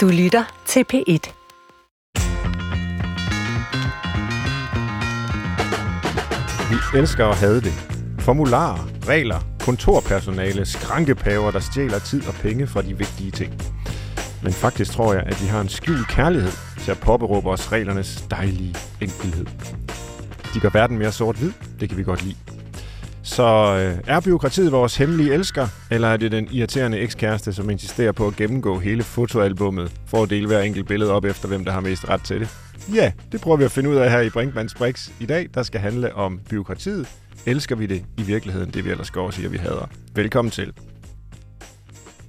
Du lytter til P1. Vi elsker at have det. Formularer, regler, kontorpersonale, skrankepaver, der stjæler tid og penge fra de vigtige ting. Men faktisk tror jeg, at vi har en skjult kærlighed til at påberåbe os reglernes dejlige enkelhed. De gør verden mere sort-hvid. Det kan vi godt lide. Så øh, er byråkratiet vores hemmelige elsker, eller er det den irriterende ekskæreste, som insisterer på at gennemgå hele fotoalbummet for at dele hver enkelt billede op efter, hvem der har mest ret til det? Ja, det prøver vi at finde ud af her i Brinkmanns Brix i dag, der skal handle om byråkratiet. Elsker vi det i virkeligheden, det vi ellers går og siger, vi hader? Velkommen til.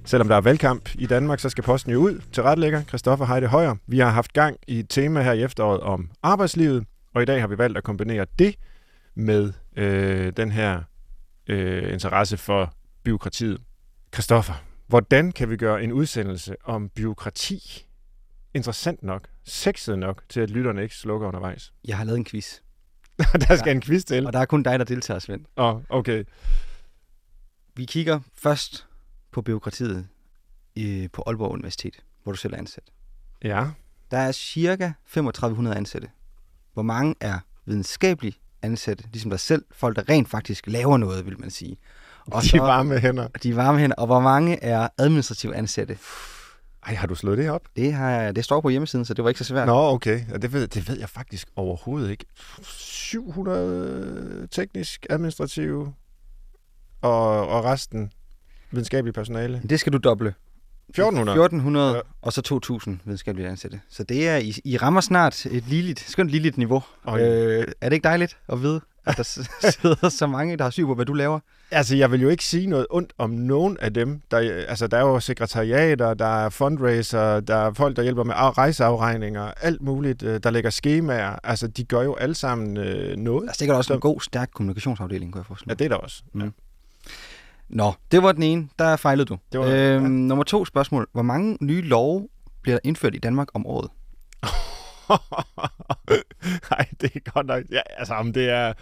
Selvom der er valgkamp i Danmark, så skal posten jo ud til retlægger Christoffer Heide Højer. Vi har haft gang i et tema her i efteråret om arbejdslivet, og i dag har vi valgt at kombinere det med øh, den her øh, interesse for byråkratiet. Christoffer, hvordan kan vi gøre en udsendelse om byråkrati interessant nok, sexet nok, til at lytterne ikke slukker undervejs? Jeg har lavet en quiz, der skal en quiz til. og der er kun dig, der deltager, Svend. Åh, oh, okay. Vi kigger først på byråkratiet i, på Aalborg Universitet, hvor du selv er ansat. Ja. Der er cirka 3500 ansatte. Hvor mange er videnskabeligt ansatte, ligesom dig selv, folk, der rent faktisk laver noget, vil man sige. Og de varme hænder. De er varme hænder. Og hvor mange er administrative ansatte? Ej, har du slået det op? Det, har, jeg- det står på hjemmesiden, så det var ikke så svært. Nå, okay. Det, ved, det ved jeg faktisk overhovedet ikke. 700 teknisk, administrative og, og resten videnskabelige personale. Det skal du doble. 1400. 1400, Ja. og så 2000 videnskabelige ansatte. Så det er, I, I rammer snart et ligeligt, skønt ligeligt niveau. Oj. Øh, er det ikke dejligt at vide, at der sidder så mange, der har syg på, hvad du laver? Altså, jeg vil jo ikke sige noget ondt om nogen af dem. Der, altså, der er jo sekretariater, der er fundraiser, der er folk, der hjælper med af- rejseafregninger, alt muligt, øh, der lægger skemaer. Altså, de gør jo alle sammen øh, noget. Der er sikkert også Så- en god, stærk kommunikationsafdeling, kunne jeg forestille Ja, det er der også. Mm. Ja. Nå, det var den ene. Der fejlede du. Det var- øhm, ja. Nummer to spørgsmål. Hvor mange nye love bliver der indført i Danmark om året? Nej, det er godt nok. Ja, altså, om det er...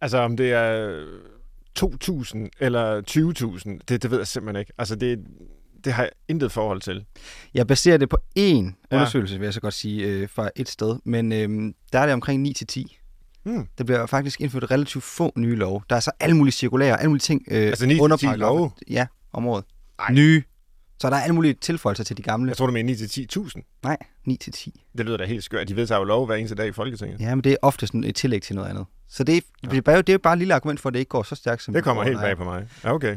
Altså, om det er 2.000 eller 20.000, det, det ved jeg simpelthen ikke. Altså, det, det har jeg intet forhold til. Jeg baserer det på én Ja. undersøgelse, vil jeg så godt sige, øh, fra et sted. Men øhm, der er det omkring 9-10. Hmm. Der bliver faktisk indført relativt få nye love. Der er så alle mulige cirkulære, alle mulige ting. Øh, Altså 9 til under 10 paragraffer. love? Ja, om året. Ej. Nye. Så der er alle mulige tilføjelser til de gamle. Jeg tror, du mener 9-10.000. Nej, 9-10. Det lyder da helt skørt. De vedtager jo lov hver eneste dag i Folketinget. Ja, men det er ofte sådan et tillæg til noget andet. Så det, er, det, er bare, det er bare et lille argument for, at det ikke går så stærkt, som Det kommer helt bag på mig. Ja, okay.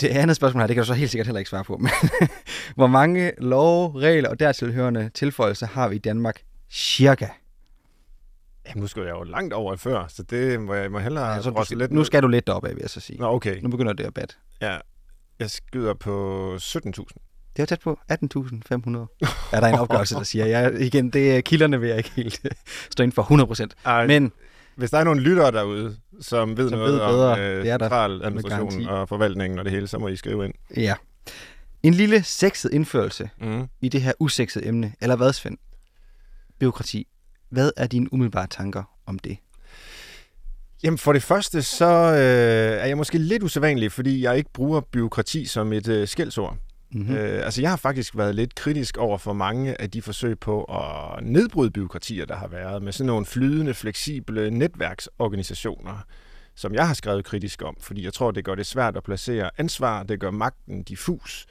Det andet spørgsmål her, det kan du så helt sikkert heller ikke svare på. Men hvor mange love, regler og dertilhørende tilføjelser har vi i Danmark cirka? Jamen, nu skal jeg jo langt over før, så det må jeg må hellere du drosle skal, lidt nu skal du lidt deroppe af, vil jeg så sige. Nå, okay. Nu begynder det at bat. Ja. Jeg skyder på 17.000. Det er tæt på 18.500. er der en opgørelse, der siger. Jeg, igen, det er kilderne vil jeg ikke helt øh, stå inden for 100 procent. Men Hvis der er nogle lyttere derude, som ved Som noget ved bedre, om øh, centraladministrationen og forvaltningen og det hele, så må I skrive ind. ja. En lille sexet indførelse Mm. i det her usexede emne, eller hvad, Svend? Byråkrati. Hvad er dine umiddelbare tanker om det? Jamen for det første, så øh, er jeg måske lidt usædvanlig, fordi jeg ikke bruger byråkrati som et øh, skældsord. Mm-hmm. Mm. Øh, altså jeg har faktisk været lidt kritisk over for mange af de forsøg på at nedbryde byråkratier, der har været med sådan nogle flydende, fleksible netværksorganisationer, som jeg har skrevet kritisk om, fordi jeg tror, det gør det svært at placere ansvar, det gør magten diffus.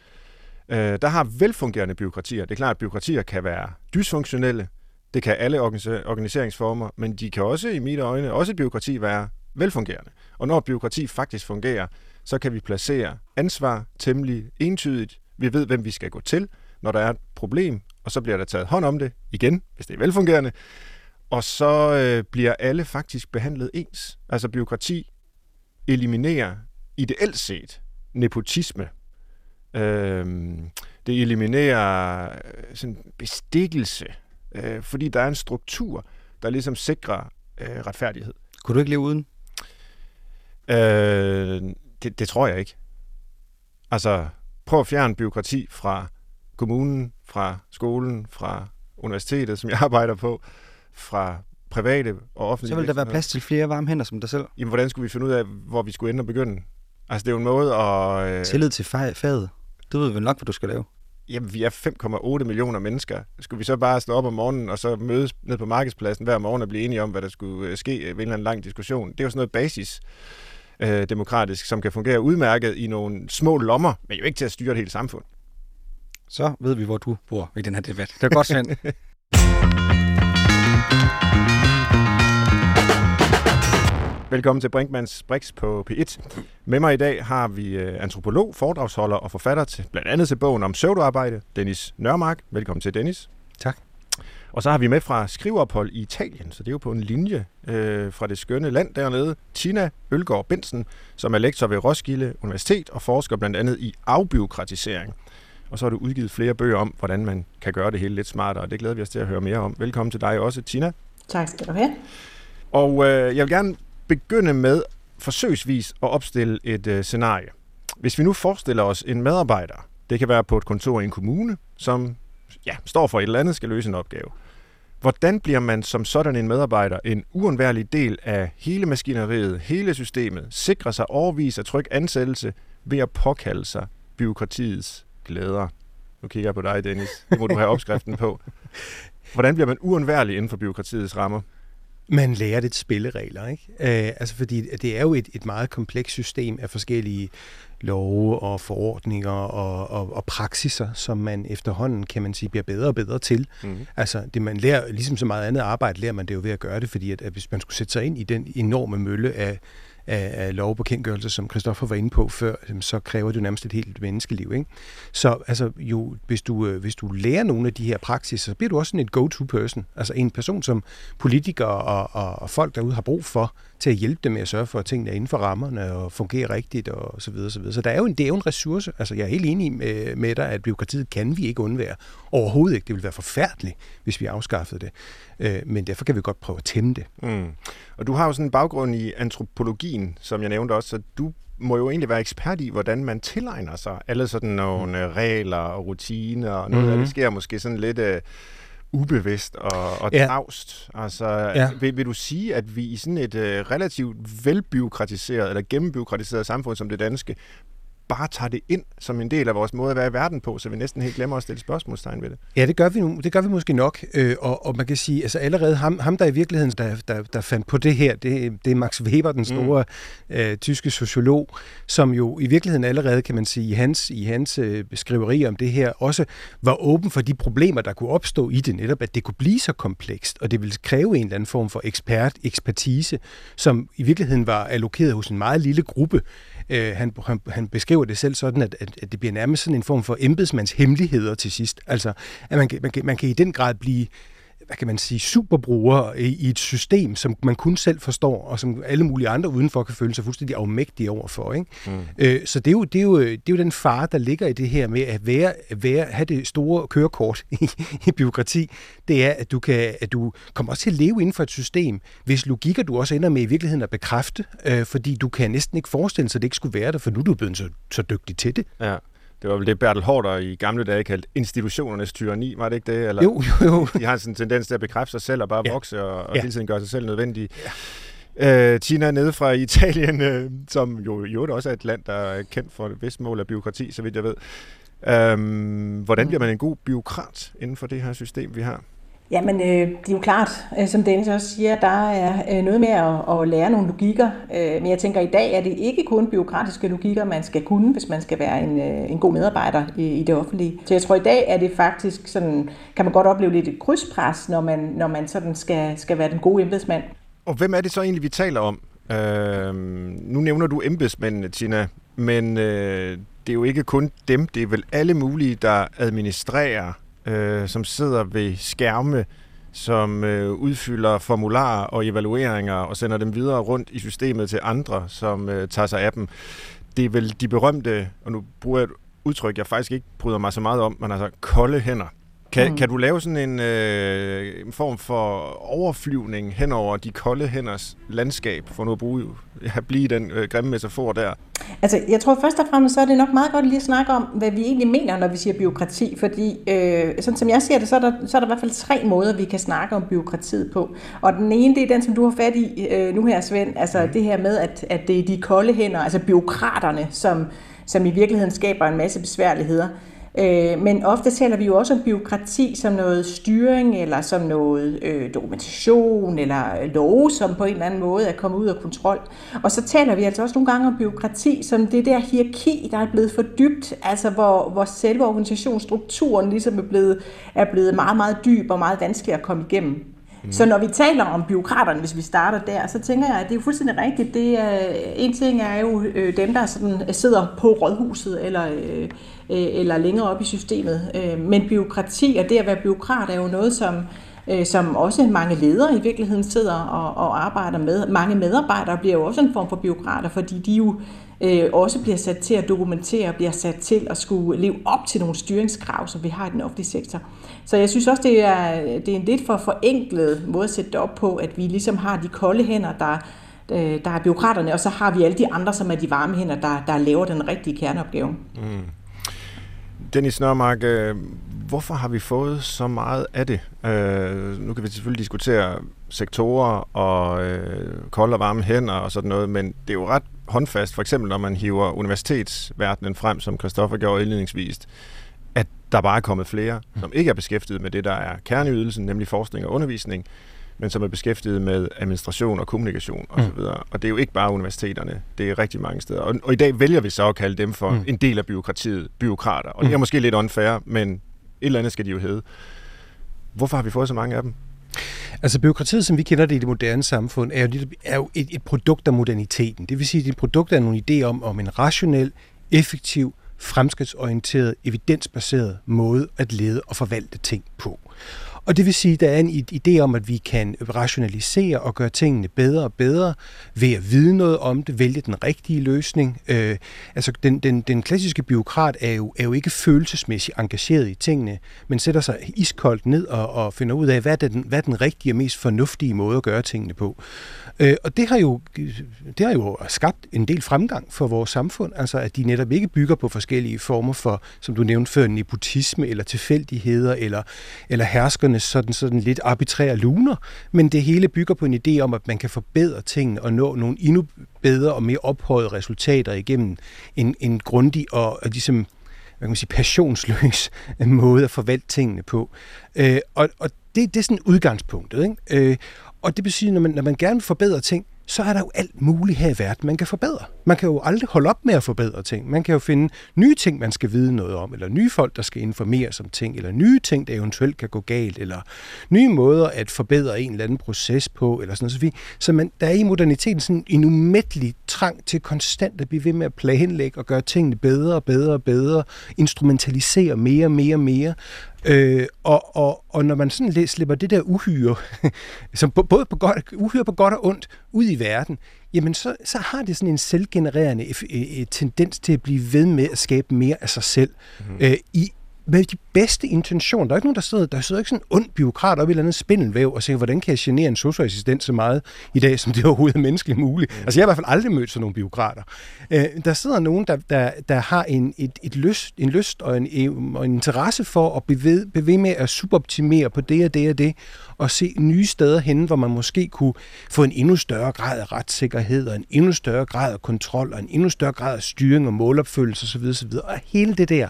Øh, der har velfungerende byråkratier. Det er klart, at byråkratier kan være dysfunktionelle, det kan alle organiseringsformer, men de kan også i mine øjne, også et byråkrati være velfungerende. Og når et byråkrati faktisk fungerer, så kan vi placere ansvar temmelig entydigt. Vi ved, hvem vi skal gå til, når der er et problem, og så bliver der taget hånd om det igen, hvis det er velfungerende. Og så øh, bliver alle faktisk behandlet ens. Altså byråkrati eliminerer ideelt set nepotisme. Øhm, det eliminerer øh, sådan bestikkelse, øh, fordi der er en struktur, der ligesom sikrer øh, retfærdighed. Kunne du ikke leve uden? Øh, det, det tror jeg ikke. Altså, prøv at fjerne byråkrati fra kommunen, fra skolen, fra universitetet, som jeg arbejder på, fra private og offentlige Så vil der være plads til flere varme hænder som dig selv. Jamen, hvordan skulle vi finde ud af, hvor vi skulle ende og begynde? Altså, det er jo en måde at... Øh, Tillid til fag- faget. Du ved vel nok, hvad du skal lave. Jamen, vi er 5,8 millioner mennesker. Skulle vi så bare stå op om morgenen og så mødes ned på markedspladsen hver morgen og blive enige om, hvad der skulle øh, ske ved en eller anden lang diskussion? Det er jo sådan noget basis øh, demokratisk, som kan fungere udmærket i nogle små lommer, men jo ikke til at styre et helt samfund. Så ved vi, hvor du bor i den her debat. Det er godt, Svend. Velkommen til Brinkmanns Brix på P1. Med mig i dag har vi øh, antropolog, foredragsholder og forfatter til blandt andet til bogen om pseudoarbejde, Dennis Nørmark. Velkommen til, Dennis. Tak. Og så har vi med fra skriveophold i Italien, så det er jo på en linje øh, fra det skønne land dernede. Tina Ølgaard Bensen, som er lektor ved Roskilde Universitet og forsker blandt andet i afbiokratisering. Og så har du udgivet flere bøger om, hvordan man kan gøre det hele lidt smartere, og det glæder vi os til at høre mere om. Velkommen til dig også, Tina. Tak skal du have. Og øh, jeg vil gerne begynde med forsøgsvis at opstille et øh, scenarie. Hvis vi nu forestiller os en medarbejder, det kan være på et kontor i en kommune, som ja, står for et eller andet, skal løse en opgave. Hvordan bliver man som sådan en medarbejder en uundværlig del af hele maskineriet, hele systemet, sikrer sig overvis af tryg ansættelse ved at påkalde sig byråkratiets glæder? Nu kigger jeg på dig, Dennis. Det må du have opskriften på. Hvordan bliver man uundværlig inden for byråkratiets rammer? Man lærer det spilleregler, ikke? Øh, altså fordi det er jo et, et meget komplekst system af forskellige love og forordninger og, og, og praksiser, som man efterhånden, kan man sige, bliver bedre og bedre til. Mm. Altså det man lærer, ligesom så meget andet arbejde, lærer man det jo ved at gøre det, fordi at, at hvis man skulle sætte sig ind i den enorme mølle af af, af lovbekendtgørelse, som Christoffer var inde på før, så kræver det nærmest et helt menneskeliv. Ikke? Så altså, jo, hvis, du, øh, hvis du lærer nogle af de her praksiser, så bliver du også sådan et go-to-person. Altså en person, som politikere og, og, og folk derude har brug for, til at hjælpe dem med at sørge for, at tingene er inden for rammerne og fungerer rigtigt og så videre. Så, videre. så der er jo en, det er jo en ressource. Altså jeg er helt enig med, med dig, at byråkratiet kan vi ikke undvære. Overhovedet ikke. Det ville være forfærdeligt, hvis vi afskaffede det. Øh, men derfor kan vi godt prøve at tæmme det. Mm. Og du har jo sådan en baggrund i antropologien, som jeg nævnte også, så du må jo egentlig være ekspert i, hvordan man tilegner sig alle sådan nogle mm. regler og rutiner, og noget mm-hmm. af det sker måske sådan lidt... Uh, ubevidst og, og ja. tavst. Altså, ja. vil, vil du sige, at vi i sådan et uh, relativt velbyråkratiseret eller gennembyråkratiseret samfund som det danske, bare tager det ind som en del af vores måde at være i verden på, så vi næsten helt glemmer at stille spørgsmålstegn ved det. Ja, det gør vi, nu, det gør vi måske nok, øh, og, og man kan sige, altså allerede ham, ham der i virkeligheden, der, der, der fandt på det her, det, det er Max Weber, den store mm. øh, tyske sociolog, som jo i virkeligheden allerede, kan man sige, i hans, i hans øh, skriveri om det her, også var åben for de problemer, der kunne opstå i det, netop at det kunne blive så komplekst, og det ville kræve en eller anden form for ekspert, ekspertise, som i virkeligheden var allokeret hos en meget lille gruppe Øh, han, han, han beskriver det selv sådan, at, at, at det bliver nærmest sådan en form for embedsmands hemmeligheder til sidst. Altså, at man, man, man kan i den grad blive hvad kan man sige, superbrugere i, i et system, som man kun selv forstår, og som alle mulige andre udenfor kan føle sig fuldstændig afmægtige overfor. Ikke? Mm. Øh, så det er, jo, det, er jo, det er jo den fare, der ligger i det her med at være, være, have det store kørekort i, i byråkrati. Det er, at du, kan, at du kommer også til at leve inden for et system, hvis logikker du også ender med i virkeligheden at bekræfte, øh, fordi du kan næsten ikke forestille sig, at det ikke skulle være der, for nu er du blevet så, så dygtig til det. Ja. Det var vel det, Bertel Hårder i gamle dage kaldte institutionernes tyranni, var det ikke det? Eller, jo, jo, jo. De har sådan en tendens til at bekræfte sig selv og bare ja. vokse og, og ja. hele tiden gøre sig selv nødvendige. Ja. Øh, Tina nede fra Italien, øh, som jo, jo også er et land, der er kendt for et vist mål af byråkrati, så vidt jeg ved. Øhm, hvordan bliver man en god byråkrat inden for det her system, vi har? Jamen, øh, det er jo klart, øh, som Dennis også siger, der er øh, noget med at, at lære nogle logikker. Øh, men jeg tænker, at i dag er det ikke kun byråkratiske logikker, man skal kunne, hvis man skal være en, øh, en god medarbejder i, i det offentlige. Så jeg tror, at i dag er det faktisk sådan, kan man godt opleve lidt et krydspres, når man, når man sådan skal, skal være den gode embedsmand. Og hvem er det så egentlig, vi taler om? Øh, nu nævner du embedsmændene, Tina, men øh, det er jo ikke kun dem, det er vel alle mulige, der administrerer øh, som sidder ved skærme, som øh, udfylder formularer og evalueringer og sender dem videre rundt i systemet til andre, som øh, tager sig af dem. Det er vel de berømte, og nu bruger jeg et udtryk, jeg faktisk ikke bryder mig så meget om, men altså kolde hænder. Kan, mm. kan du lave sådan en, øh, en form for overflyvning hen over de kolde hænders landskab, for nu at bruge, ja, blive den øh, grimme metafor der? Altså, jeg tror først og fremmest, så er det nok meget godt lige at snakke om, hvad vi egentlig mener, når vi siger byråkrati, fordi øh, sådan som jeg ser det, så er, der, så er der i hvert fald tre måder, vi kan snakke om byråkratiet på. Og den ene, det er den, som du har fat i øh, nu her, Svend, altså mm. det her med, at, at det er de kolde hænder, altså byråkraterne, som, som i virkeligheden skaber en masse besværligheder. Øh, men ofte taler vi jo også om byråkrati som noget styring, eller som noget øh, dokumentation, eller lov, som på en eller anden måde er kommet ud af kontrol. Og så taler vi altså også nogle gange om byråkrati som det der hierarki, der er blevet for dybt, altså hvor, hvor selve organisationsstrukturen ligesom er blevet, er blevet meget, meget dyb og meget vanskelig at komme igennem. Mm. Så når vi taler om byråkraterne, hvis vi starter der, så tænker jeg, at det er fuldstændig rigtigt. Det er, en ting er jo øh, dem, der sådan sidder på rådhuset eller, øh, Øh, eller længere op i systemet. Øh, men byråkrati og det at være byråkrat er jo noget, som, øh, som også mange ledere i virkeligheden sidder og, og arbejder med. Mange medarbejdere bliver jo også en form for byråkrater, fordi de jo øh, også bliver sat til at dokumentere, bliver sat til at skulle leve op til nogle styringskrav, som vi har i den offentlige sektor. Så jeg synes også, det er, det er en lidt for forenklet måde at sætte det op på, at vi ligesom har de kolde hænder, der, øh, der er byråkraterne, og så har vi alle de andre, som er de varme hænder, der, der laver den rigtige kerneopgave. Mm. Dennis Nørmark, øh, hvorfor har vi fået så meget af det? Øh, nu kan vi selvfølgelig diskutere sektorer og øh, kolde og varme hænder og sådan noget, men det er jo ret håndfast, for eksempel når man hiver universitetsverdenen frem, som Christoffer gjorde indledningsvis, at der bare er kommet flere, som ikke er beskæftiget med det, der er kerneydelsen, nemlig forskning og undervisning, men som er beskæftiget med administration og kommunikation osv. Mm. Og det er jo ikke bare universiteterne, det er rigtig mange steder. Og, og i dag vælger vi så at kalde dem for mm. en del af byråkratiet, byråkrater. Og det er mm. måske lidt unfair, men et eller andet skal de jo hedde. Hvorfor har vi fået så mange af dem? Altså byråkratiet, som vi kender det i det moderne samfund, er jo, er jo et, et produkt af moderniteten. Det vil sige, at det er et produkt af nogle idéer om, om en rationel, effektiv, fremskridtsorienteret, evidensbaseret måde at lede og forvalte ting på. Og det vil sige, at der er en idé om, at vi kan rationalisere og gøre tingene bedre og bedre ved at vide noget om det, vælge den rigtige løsning. Øh, altså den, den, den klassiske byråkrat er jo, er jo ikke følelsesmæssigt engageret i tingene, men sætter sig iskoldt ned og, og finder ud af, hvad er, den, hvad er den rigtige og mest fornuftige måde at gøre tingene på. Øh, og det har, jo, det har jo skabt en del fremgang for vores samfund, altså at de netop ikke bygger på forskellige former for, som du nævnte før, nepotisme eller tilfældigheder eller, eller herskernes sådan, sådan lidt arbitrære luner, men det hele bygger på en idé om, at man kan forbedre tingene og nå nogle endnu bedre og mere ophøjede resultater igennem en, en grundig og, og ligesom, hvad kan man sige, passionsløs måde at forvalte tingene på. Øh, og, og det, det er sådan udgangspunktet. Ikke? Øh, og det betyder, når man, når man gerne vil forbedre ting, så er der jo alt muligt her i verden, man kan forbedre. Man kan jo aldrig holde op med at forbedre ting. Man kan jo finde nye ting, man skal vide noget om, eller nye folk, der skal informeres om ting, eller nye ting, der eventuelt kan gå galt, eller nye måder at forbedre en eller anden proces på, eller sådan noget. Så man, der er i moderniteten sådan en umættelig trang til konstant at blive ved med at planlægge og gøre tingene bedre og bedre og bedre, instrumentalisere mere og mere og mere. Øh, og, og, og når man sådan slipper det der uhyre, som både på godt, uhyre på godt og ondt, ud i verden, jamen så, så har det sådan en selvgenererende tendens til at blive ved med at skabe mere af sig selv mm. øh, i med de bedste intentioner. Der er ikke nogen, der sidder, der sidder ikke sådan en ond byråkrat op i et eller andet spindelvæv og siger, hvordan kan jeg genere en socioassistent så meget i dag, som det overhovedet er menneskeligt muligt. Altså jeg har i hvert fald aldrig mødt sådan nogle byråkrater. Øh, der sidder nogen, der, der, der har en, et, et lyst, en lyst og en, og en interesse for at blive ved med at suboptimere på det og det og det, og se nye steder hen, hvor man måske kunne få en endnu større grad af retssikkerhed, og en endnu større grad af kontrol, og en endnu større grad af styring og målopfølgelse osv. osv. Og hele det der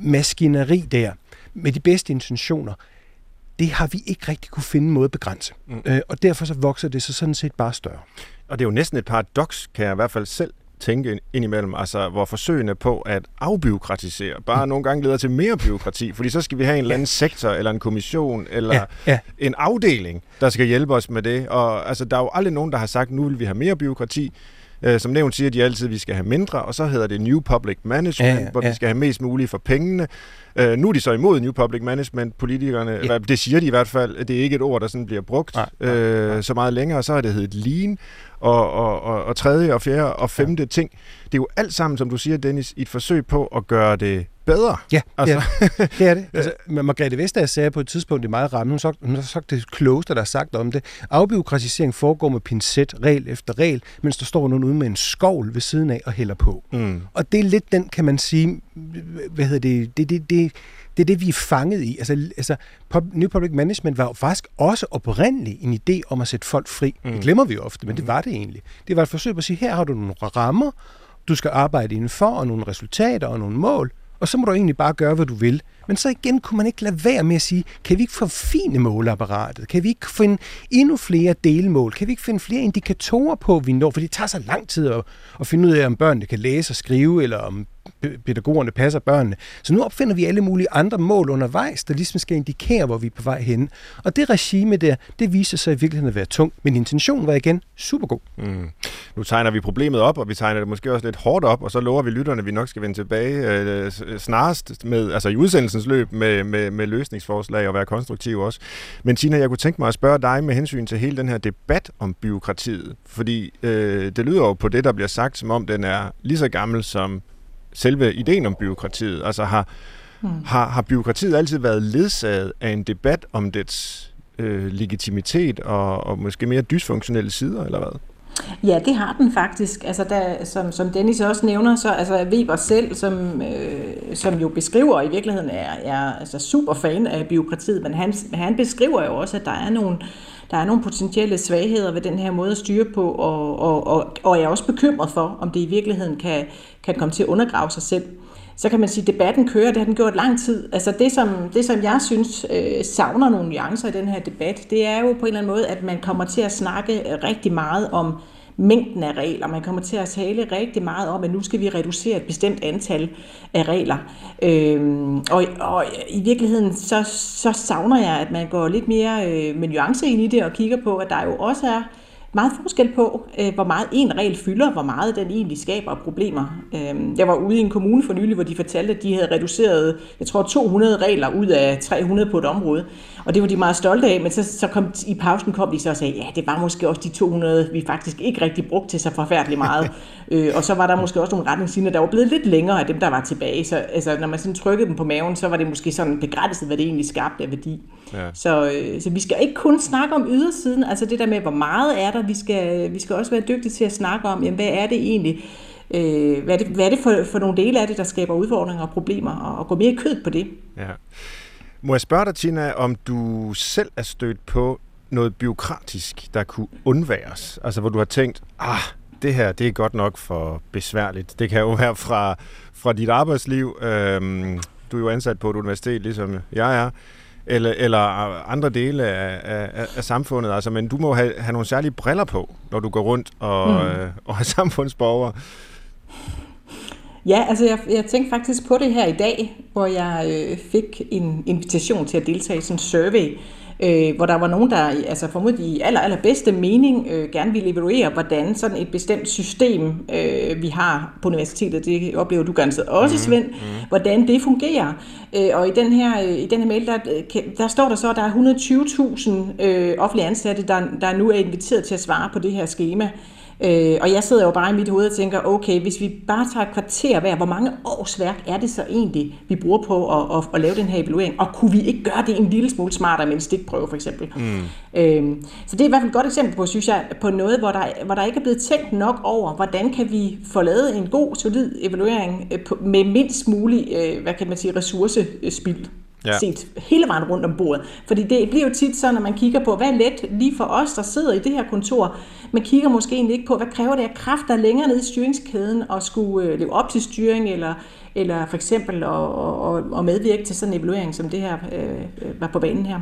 maskineri der, med de bedste intentioner, det har vi ikke rigtig kunne finde en måde at begrænse. Mm. Øh, og derfor så vokser det så sådan set bare større. Og det er jo næsten et paradoks, kan jeg i hvert fald selv tænke indimellem, altså hvor forsøgene på at afbiokratisere bare mm. nogle gange leder til mere byråkrati, fordi så skal vi have en eller anden sektor, eller en kommission, eller ja, ja. en afdeling, der skal hjælpe os med det. Og altså, der er jo aldrig nogen, der har sagt, nu vil vi have mere byråkrati. Øh, som nævnt siger de altid, at vi skal have mindre, og så hedder det New Public Management, ja, ja, hvor vi skal have mest muligt for pengene. Øh, nu er de så imod New Public Management, politikerne. Ja. Det siger de i hvert fald. Det er ikke et ord, der sådan bliver brugt nej, nej, øh, nej. så meget længere. Så har det heddet Lean, og, og, og, og tredje og fjerde og femte ja. ting. Det er jo alt sammen, som du siger, Dennis, i et forsøg på at gøre det bedre. Ja, altså. ja det er det. Altså, Margrethe Vestager sagde på et tidspunkt, det er meget ramme, hun sagt, hun har sagt det klogeste, der er sagt om det. Afbiokratisering foregår med pincet, regel efter regel, mens der står nogen ude med en skovl ved siden af og hælder på. Mm. Og det er lidt den, kan man sige, hvad hedder det, det, det, det, det er det, vi er fanget i. Altså, altså New Public Management var jo faktisk også oprindeligt en idé om at sætte folk fri. Mm. Det glemmer vi ofte, men mm. det var det egentlig. Det var et forsøg på at sige, her har du nogle rammer, du skal arbejde indenfor, og nogle resultater og nogle mål, og så må du egentlig bare gøre, hvad du vil. Men så igen kunne man ikke lade være med at sige, kan vi ikke forfine måleapparatet? Kan vi ikke finde endnu flere delmål? Kan vi ikke finde flere indikatorer på, at vi når? For det tager så lang tid at, at finde ud af, om børnene kan læse og skrive, eller om pædagogerne passer børnene. Så nu opfinder vi alle mulige andre mål undervejs, der ligesom skal indikere, hvor vi er på vej hen. Og det regime der, det viser sig i virkeligheden at være tungt, men intentionen var igen super god. Mm. Nu tegner vi problemet op, og vi tegner det måske også lidt hårdt op, og så lover vi lytterne, at vi nok skal vende tilbage øh, snarest med, altså i udsendelsens løb med, med, med løsningsforslag og være konstruktiv også. Men Tina, jeg kunne tænke mig at spørge dig med hensyn til hele den her debat om byråkratiet, fordi øh, det lyder jo på det, der bliver sagt, som om den er lige så gammel som selve ideen om byråkratiet. Altså har, hmm. har, har byråkratiet altid været ledsaget af en debat om dets øh, legitimitet og, og måske mere dysfunktionelle sider, eller hvad? Ja, det har den faktisk. Altså, der, som, som Dennis også nævner, så altså Weber selv, som, øh, som jo beskriver, i virkeligheden er, er altså super fan af byråkratiet, men han, han beskriver jo også, at der er nogle, der er nogle potentielle svagheder ved den her måde at styre på, og, og, og, og jeg er også bekymret for, om det i virkeligheden kan, kan komme til at undergrave sig selv. Så kan man sige, at debatten kører, det har den gjort lang tid. Altså det, som, det, som jeg synes øh, savner nogle nuancer i den her debat, det er jo på en eller anden måde, at man kommer til at snakke øh, rigtig meget om mængden af regler. Man kommer til at tale rigtig meget om, at nu skal vi reducere et bestemt antal af regler. Øhm, og, og i virkeligheden, så, så savner jeg, at man går lidt mere øh, med nuance ind i det og kigger på, at der jo også er meget forskel på, øh, hvor meget en regel fylder, hvor meget den egentlig skaber problemer. Øh, jeg var ude i en kommune for nylig, hvor de fortalte, at de havde reduceret, jeg tror, 200 regler ud af 300 på et område. Og det var de meget stolte af, men så, så kom, i pausen kom de så og sagde, ja, det var måske også de 200, vi faktisk ikke rigtig brugte til så forfærdeligt meget. øh, og så var der måske også nogle retningslinjer, der var blevet lidt længere af dem, der var tilbage. Så altså, når man sådan trykkede dem på maven, så var det måske sådan begrænset, hvad det egentlig skabte af værdi. Ja. Så, øh, så vi skal ikke kun snakke om ydersiden, altså det der med, hvor meget er der, vi skal, vi skal også være dygtige til at snakke om, jamen, hvad er det egentlig, øh, hvad er det, hvad er det for, for nogle dele af det, der skaber udfordringer og problemer, og, og gå mere i kød på det. Ja. Må jeg spørge dig, Tina, om du selv er stødt på noget byråkratisk, der kunne undværes? Altså, hvor du har tænkt, ah, det her, det er godt nok for besværligt. Det kan jo være fra, fra dit arbejdsliv. Øhm, du er jo ansat på et universitet, ligesom jeg er eller, eller andre dele af, af, af samfundet. Altså, men du må have, have nogle særlige briller på, når du går rundt og, mm. øh, og er samfundsborger. Ja, altså jeg, jeg tænkte faktisk på det her i dag, hvor jeg øh, fik en invitation til at deltage i sådan en survey, øh, hvor der var nogen, der altså formodentlig i aller, aller bedste mening øh, gerne ville evaluere, hvordan sådan et bestemt system, øh, vi har på universitetet, det oplever du ganske også, mhm, Svend, mm-hmm. hvordan det fungerer. Øh, og i den her, øh, i den her mail, der, der står der så, at der er 120.000 øh, offentlige ansatte, der, der nu er inviteret til at svare på det her schema. Øh, og jeg sidder jo bare i mit hoved og tænker, okay, hvis vi bare tager et kvarter hver, hvor mange års værk er det så egentlig, vi bruger på at, at, at lave den her evaluering? Og kunne vi ikke gøre det en lille smule smartere med en stikprøve, for eksempel? Mm. Øh, så det er i hvert fald et godt eksempel på, synes jeg, på noget, hvor der, hvor der ikke er blevet tænkt nok over, hvordan kan vi få lavet en god, solid evaluering øh, med mindst mulig, øh, hvad kan man sige, ressourcespild ja. set hele vejen rundt om bordet. Fordi det bliver jo tit så, når man kigger på, hvad er let lige for os, der sidder i det her kontor, man kigger måske egentlig ikke på, hvad kræver det af kraft, der er længere nede i styringskæden, og skulle øh, leve op til styring, eller, eller for eksempel at, at, at medvirke til sådan en evaluering, som det her øh, var på banen her.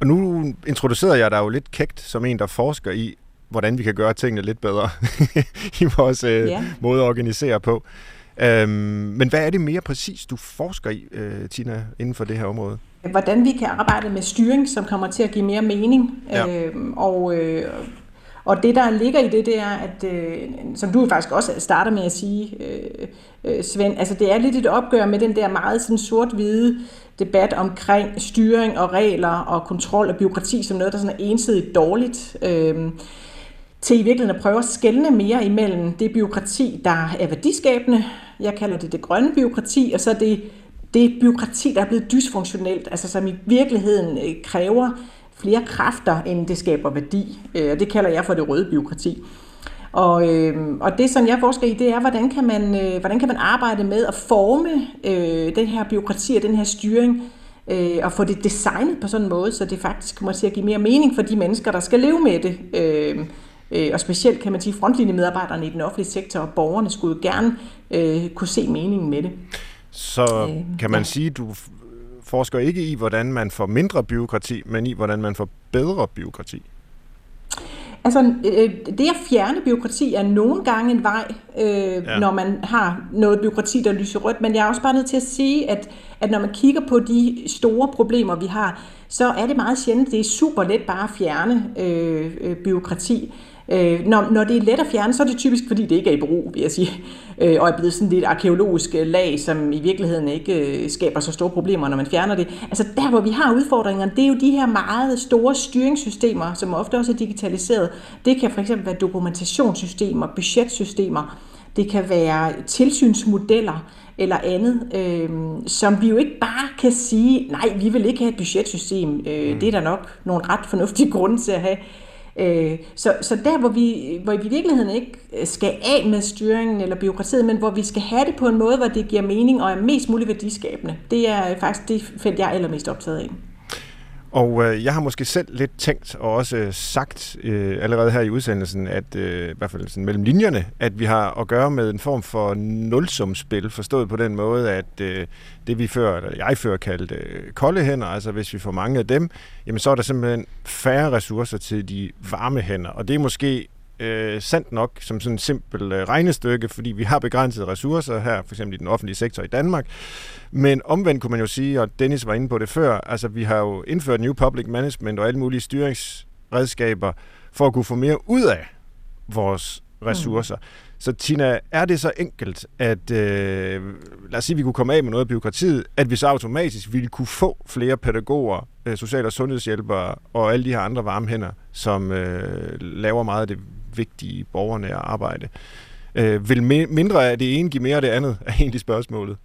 Og nu introducerede jeg dig jo lidt kægt som en, der forsker i, hvordan vi kan gøre tingene lidt bedre i vores øh, ja. måde at organisere på. Øhm, men hvad er det mere præcis, du forsker i, øh, Tina, inden for det her område? Hvordan vi kan arbejde med styring, som kommer til at give mere mening. Ja. Øhm, og, øh, og det, der ligger i det, det er, at, øh, som du faktisk også starter med at sige, øh, øh, Svend, altså det er lidt et opgør med den der meget sådan sort-hvide debat omkring styring og regler og kontrol og byråkrati som noget, der sådan er ensidigt dårligt. Øh, til i virkeligheden at prøve at skelne mere imellem det byråkrati, der er værdiskabende, jeg kalder det det grønne byråkrati, og så det, det byråkrati, der er blevet dysfunktionelt, altså som i virkeligheden øh, kræver flere kræfter, end det skaber værdi. Øh, og det kalder jeg for det røde byråkrati. Og, øh, og det, som jeg forsker i, det er, hvordan kan man, øh, hvordan kan man arbejde med at forme øh, den her byråkrati og den her styring, øh, og få det designet på sådan en måde, så det faktisk kommer til at give mere mening for de mennesker, der skal leve med det. Øh, Øh, og specielt kan man sige, frontlinjemedarbejderne i den offentlige sektor og borgerne skulle jo gerne øh, kunne se meningen med det. Så øh, kan man ja. sige, at du forsker ikke i, hvordan man får mindre byråkrati, men i, hvordan man får bedre byråkrati. Altså, øh, det at fjerne byråkrati er nogle gange en vej, øh, ja. når man har noget byråkrati, der lyser rødt. Men jeg er også bare nødt til at sige, at, at når man kigger på de store problemer, vi har, så er det meget sjældent, det er super let bare at fjerne øh, øh, byråkrati. Øh, når, når det er let at fjerne, så er det typisk, fordi det ikke er i brug, vil jeg sige, øh, og er blevet sådan lidt arkeologisk øh, lag, som i virkeligheden ikke øh, skaber så store problemer, når man fjerner det. Altså der, hvor vi har udfordringerne, det er jo de her meget store styringssystemer, som ofte også er digitaliseret. Det kan fx være dokumentationssystemer, budgetsystemer, det kan være tilsynsmodeller, eller andet, øh, som vi jo ikke bare kan sige, nej, vi vil ikke have et budgetsystem. Øh, mm. Det er der nok nogle ret fornuftige grunde til at have. Øh, så, så der, hvor vi, hvor vi i virkeligheden ikke øh, skal af med styringen eller byråkratiet, men hvor vi skal have det på en måde, hvor det giver mening og er mest muligt værdiskabende, det er faktisk det felt, jeg er allermest optaget af. Og øh, jeg har måske selv lidt tænkt og også øh, sagt øh, allerede her i udsendelsen, at øh, i hvert fald sådan mellem linjerne, at vi har at gøre med en form for nulsumspil, forstået på den måde, at øh, det vi før, eller jeg før kaldte øh, kolde hænder, altså hvis vi får mange af dem, jamen så er der simpelthen færre ressourcer til de varme hænder. Og det er måske øh, sandt nok som sådan et simpelt øh, regnestykke, fordi vi har begrænsede ressourcer her, for eksempel i den offentlige sektor i Danmark. Men omvendt kunne man jo sige, og Dennis var inde på det før, altså vi har jo indført New Public Management og alle mulige styringsredskaber for at kunne få mere ud af vores ressourcer. Mm. Så Tina, er det så enkelt, at øh, lad os sige, at vi kunne komme af med noget af byråkratiet, at vi så automatisk ville kunne få flere pædagoger, øh, social- og sundhedshjælpere og alle de her andre varme hænder, som øh, laver meget af det vigtige borgernære arbejde. Øh, vil mindre af det ene give mere af det andet, er egentlig spørgsmålet.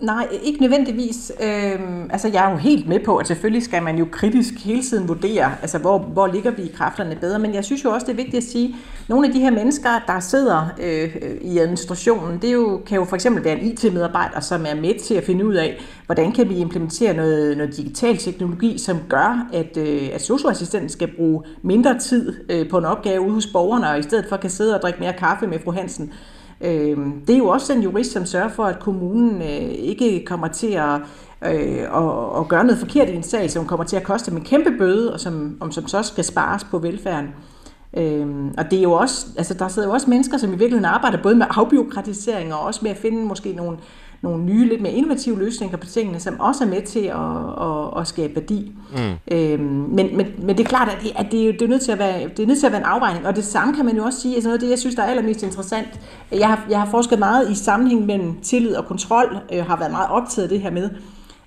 Nej, ikke nødvendigvis. Øhm, altså, jeg er jo helt med på, at selvfølgelig skal man jo kritisk hele tiden vurdere, altså, hvor, hvor ligger vi i kræfterne bedre. Men jeg synes jo også, det er vigtigt at sige, at nogle af de her mennesker, der sidder øh, i administrationen, det er jo, kan jo for eksempel være en IT-medarbejder, som er med til at finde ud af, hvordan kan vi implementere noget, noget digital teknologi, som gør, at, øh, at socioassistenten skal bruge mindre tid øh, på en opgave ude hos borgerne, og i stedet for kan sidde og drikke mere kaffe med fru Hansen. Øh, Øh, det er jo også den jurist, som sørger for, at kommunen øh, ikke kommer til at, øh, og, og gøre noget forkert i en sag, som kommer til at koste dem en kæmpe bøde, og som, om, som så skal spares på velfærden. Øhm, og det er jo også, altså der sidder jo også mennesker, som i virkeligheden arbejder både med afbiokratisering og også med at finde måske nogle, nogle nye, lidt mere innovative løsninger på tingene, som også er med til at, at, at skabe værdi. Mm. Øhm, men, men, men det er klart, at, det, at det, det, er nødt til at være, det er nødt til at være en afvejning, og det samme kan man jo også sige, altså noget af det, jeg synes, der er allermest interessant, jeg har, jeg har forsket meget i sammenhæng mellem tillid og kontrol, øh, har været meget optaget af det her med,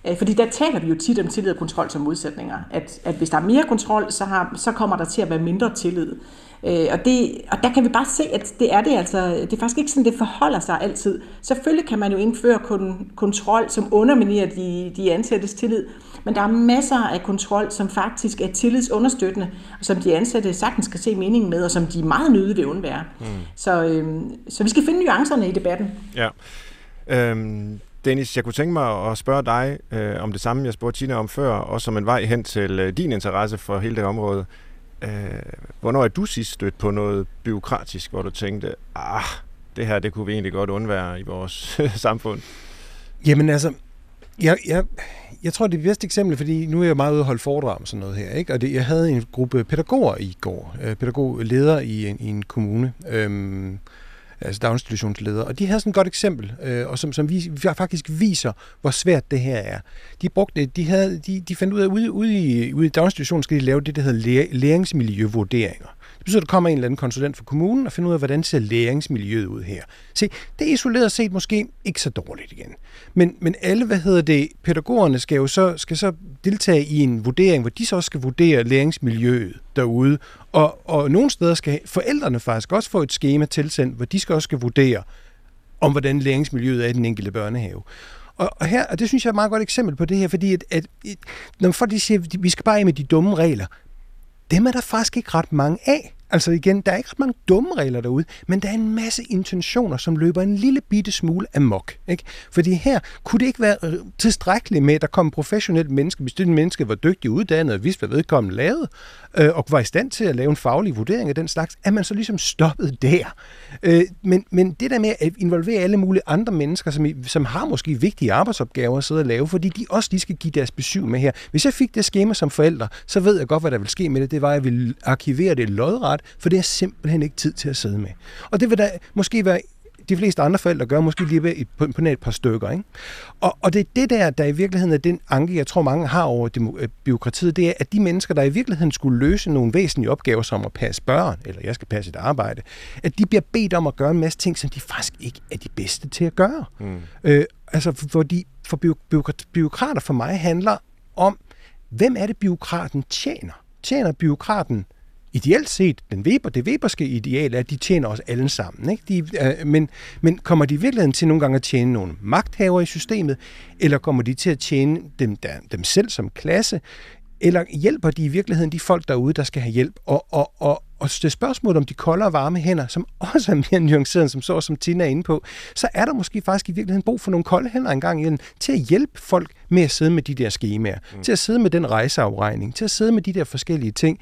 øh, fordi der taler vi jo tit om tillid og kontrol som modsætninger. At, at hvis der er mere kontrol, så, har, så kommer der til at være mindre tillid. Øh, og, det, og der kan vi bare se, at det er det altså, det er faktisk ikke sådan, det forholder sig altid. Selvfølgelig kan man jo indføre kon, kontrol, som underminerer de, de ansattes tillid, men der er masser af kontrol, som faktisk er tillidsunderstøttende, og som de ansatte sagtens skal se meningen med, og som de meget nødigt vil undvære. Mm. Så, øh, så vi skal finde nuancerne i debatten. Ja. Øhm, Dennis, jeg kunne tænke mig at spørge dig øh, om det samme, jeg spurgte Tina om før, og som en vej hen til øh, din interesse for hele det område. Øh, hvornår er du sidst stødt på noget byråkratisk, hvor du tænkte, ah, det her, det kunne vi egentlig godt undvære i vores samfund? Jamen altså, jeg, jeg, jeg tror, det er det bedste eksempel, fordi nu er jeg meget ude at holde foredrag om sådan noget her, ikke? og det, jeg havde en gruppe pædagoger i går, øh, pædagogleder i en, i en kommune, øhm, altså daginstitutionsledere. Og de havde sådan et godt eksempel, øh, og som, som vi, faktisk viser, hvor svært det her er. De, brugte, de, havde, de, de fandt ud af, at ude, ude, i, ude i daginstitutionen skal de lave det, der hedder læringsmiljøvurderinger. Det betyder, at der kommer en eller anden konsulent fra kommunen og finder ud af, hvordan ser læringsmiljøet ud her. Se, det er isoleret set måske ikke så dårligt igen. Men, men alle, hvad hedder det, pædagogerne skal jo så, skal så deltage i en vurdering, hvor de så skal vurdere læringsmiljøet derude. Og, og nogle steder skal forældrene faktisk også få et schema tilsendt, hvor de skal også skal vurdere, om hvordan læringsmiljøet er i den enkelte børnehave. Og, og, her, og det synes jeg er et meget godt eksempel på det her, fordi at, at, når folk de siger, at vi skal bare af med de dumme regler, dem er der faktisk ikke ret mange af. Altså igen, der er ikke ret mange dumme regler derude, men der er en masse intentioner, som løber en lille bitte smule amok. Ikke? Fordi her kunne det ikke være øh, tilstrækkeligt med, at der kom en professionelt menneske, hvis det menneske var dygtig uddannet og vidste, hvad vedkommende lavede, øh, og var i stand til at lave en faglig vurdering af den slags, at man så ligesom stoppede der. Øh, men, men det der med at involvere alle mulige andre mennesker, som, som har måske vigtige arbejdsopgaver at sidde og lave, fordi de også lige skal give deres besøg med her. Hvis jeg fik det skema som forælder, så ved jeg godt, hvad der vil ske med det. Det var, at jeg ville arkivere det lodret, for det er simpelthen ikke tid til at sidde med. Og det vil da måske være de fleste andre forældre gør, måske lige et, på, på et par stykker. Ikke? Og, og det er det der, der i virkeligheden er den anke, jeg tror mange har over demo, øh, byråkratiet, det er, at de mennesker, der i virkeligheden skulle løse nogle væsentlige opgaver, som at passe børn, eller jeg skal passe et arbejde, at de bliver bedt om at gøre en masse ting, som de faktisk ikke er de bedste til at gøre. Mm. Øh, altså, fordi for byråkrater for mig handler om, hvem er det, byråkraten tjener? Tjener byråkraten ideelt set, den Weber, det Weberske ideal er, at de tjener os alle sammen. Ikke? De, øh, men, men kommer de i virkeligheden til nogle gange at tjene nogle magthaver i systemet, eller kommer de til at tjene dem, der, dem selv som klasse, eller hjælper de i virkeligheden de folk derude, der skal have hjælp? Og, og, og, og det spørgsmål om de kolde og varme hænder, som også er mere nuanceret, som så som Tina er inde på, så er der måske faktisk i virkeligheden brug for nogle kolde hænder engang igen, til at hjælpe folk med at sidde med de der skemaer, mm. til at sidde med den rejseafregning, til at sidde med de der forskellige ting,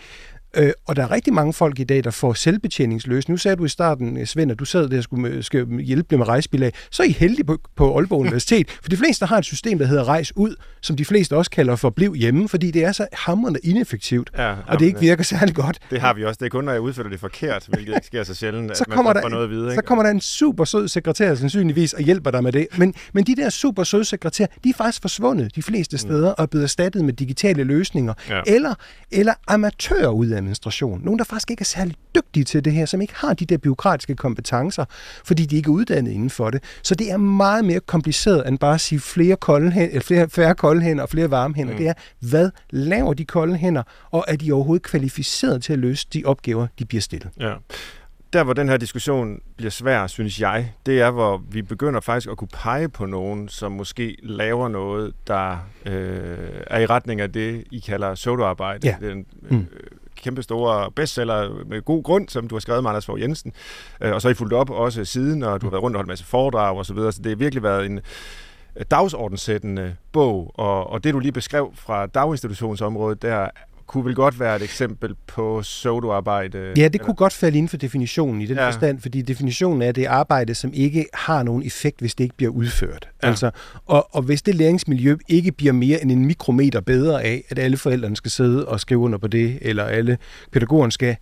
Øh, og der er rigtig mange folk i dag, der får selvbetjeningsløs. Nu sagde du i starten, Svend, at du sad der og skulle, skal hjælpe med rejsebilag. Så er I heldige på, på Aalborg Universitet, for de fleste har et system, der hedder Rejs Ud, som de fleste også kalder for Bliv Hjemme, fordi det er så hammerende ineffektivt, ja, og det ikke virker særlig godt. Det har vi også. Det er kun, når jeg udfører det forkert, hvilket ikke sker så sjældent, så at kommer man der, noget at vide. Ikke? Så kommer der en super sød sekretær sandsynligvis og hjælper dig med det. Men, men de der super søde sekretærer, de er faktisk forsvundet de fleste steder mm. og er blevet erstattet med digitale løsninger. Ja. Eller, eller amatører ud af administration. Nogle, der faktisk ikke er særlig dygtige til det her, som ikke har de der byråkratiske kompetencer, fordi de ikke er uddannet inden for det. Så det er meget mere kompliceret end bare at sige flere, kolde hænder, flere færre kolde hænder og flere varme hænder. Mm. Det er, hvad laver de kolde hænder, og er de overhovedet kvalificeret til at løse de opgaver, de bliver stillet? Ja der, hvor den her diskussion bliver svær, synes jeg, det er, hvor vi begynder faktisk at kunne pege på nogen, som måske laver noget, der øh, er i retning af det, I kalder pseudoarbejde. Ja. Den, øh, mm kæmpe store bestseller med god grund, som du har skrevet, Anders Fogh Jensen. Øh, og så har I fulgt op også siden, og du har været rundt og holdt en masse foredrag og så videre. Så det har virkelig været en øh, dagsordenssættende bog, og, og det du lige beskrev fra daginstitutionsområdet, der kunne vel godt være et eksempel på pseudoarbejde? Ja, det eller? kunne godt falde inden for definitionen i den ja. forstand, fordi definitionen er, det arbejde, som ikke har nogen effekt, hvis det ikke bliver udført. Ja. Altså, og, og hvis det læringsmiljø ikke bliver mere end en mikrometer bedre af, at alle forældrene skal sidde og skrive under på det, eller alle pædagogerne skal,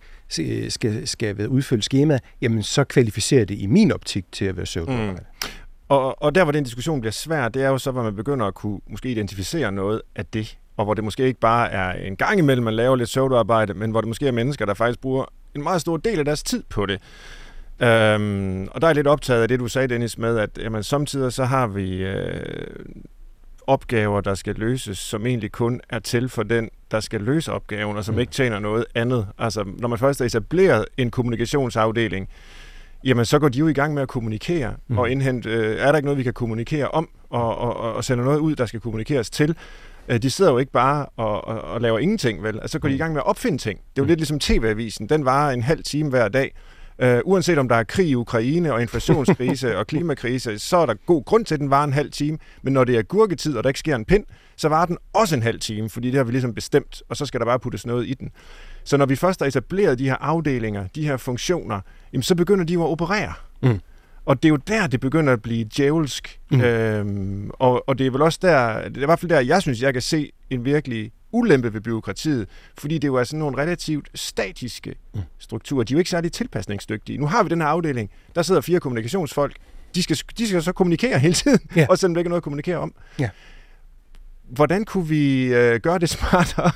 skal, skal udfylde skema, jamen så kvalificerer det i min optik til at være pseudoarbejde. Mm. Og, og der, hvor den diskussion bliver svær, det er jo så, hvor man begynder at kunne måske identificere noget af det, og hvor det måske ikke bare er en gang imellem, man laver lidt pseudoarbejde, men hvor det måske er mennesker, der faktisk bruger en meget stor del af deres tid på det. Øhm, og der er lidt optaget af det, du sagde, Dennis, med, at jamen, samtidig så har vi øh, opgaver, der skal løses, som egentlig kun er til for den, der skal løse opgaven, og som mm. ikke tjener noget andet. Altså, når man først har etableret en kommunikationsafdeling, jamen så går de jo i gang med at kommunikere mm. og indhente, øh, er der ikke noget, vi kan kommunikere om, og, og, og sende noget ud, der skal kommunikeres til. Øh, de sidder jo ikke bare og, og, og laver ingenting, vel? Altså, så går de i mm. gang med at opfinde ting. Det er jo mm. lidt ligesom TV-avisen. Den varer en halv time hver dag. Uh, uanset om der er krig i Ukraine og inflationskrise og klimakrise, så er der god grund til, at den varer en halv time. Men når det er gurketid, og der ikke sker en pind, så varer den også en halv time, fordi det har vi ligesom bestemt, og så skal der bare puttes noget i den. Så når vi først har etableret de her afdelinger, de her funktioner, jamen, så begynder de jo at operere. Mm. Og det er jo der, det begynder at blive djævelsk. Mm. Øhm, og, og det er vel også der, det er i hvert fald der, jeg synes, jeg kan se en virkelig ulempe ved byråkratiet, fordi det jo er sådan nogle relativt statiske mm. strukturer. De er jo ikke særlig tilpasningsdygtige. Nu har vi den her afdeling, der sidder fire kommunikationsfolk, de skal, de skal så kommunikere hele tiden, ja. og selvom der ikke er noget at kommunikere om. Ja. Hvordan kunne vi øh, gøre det smartere?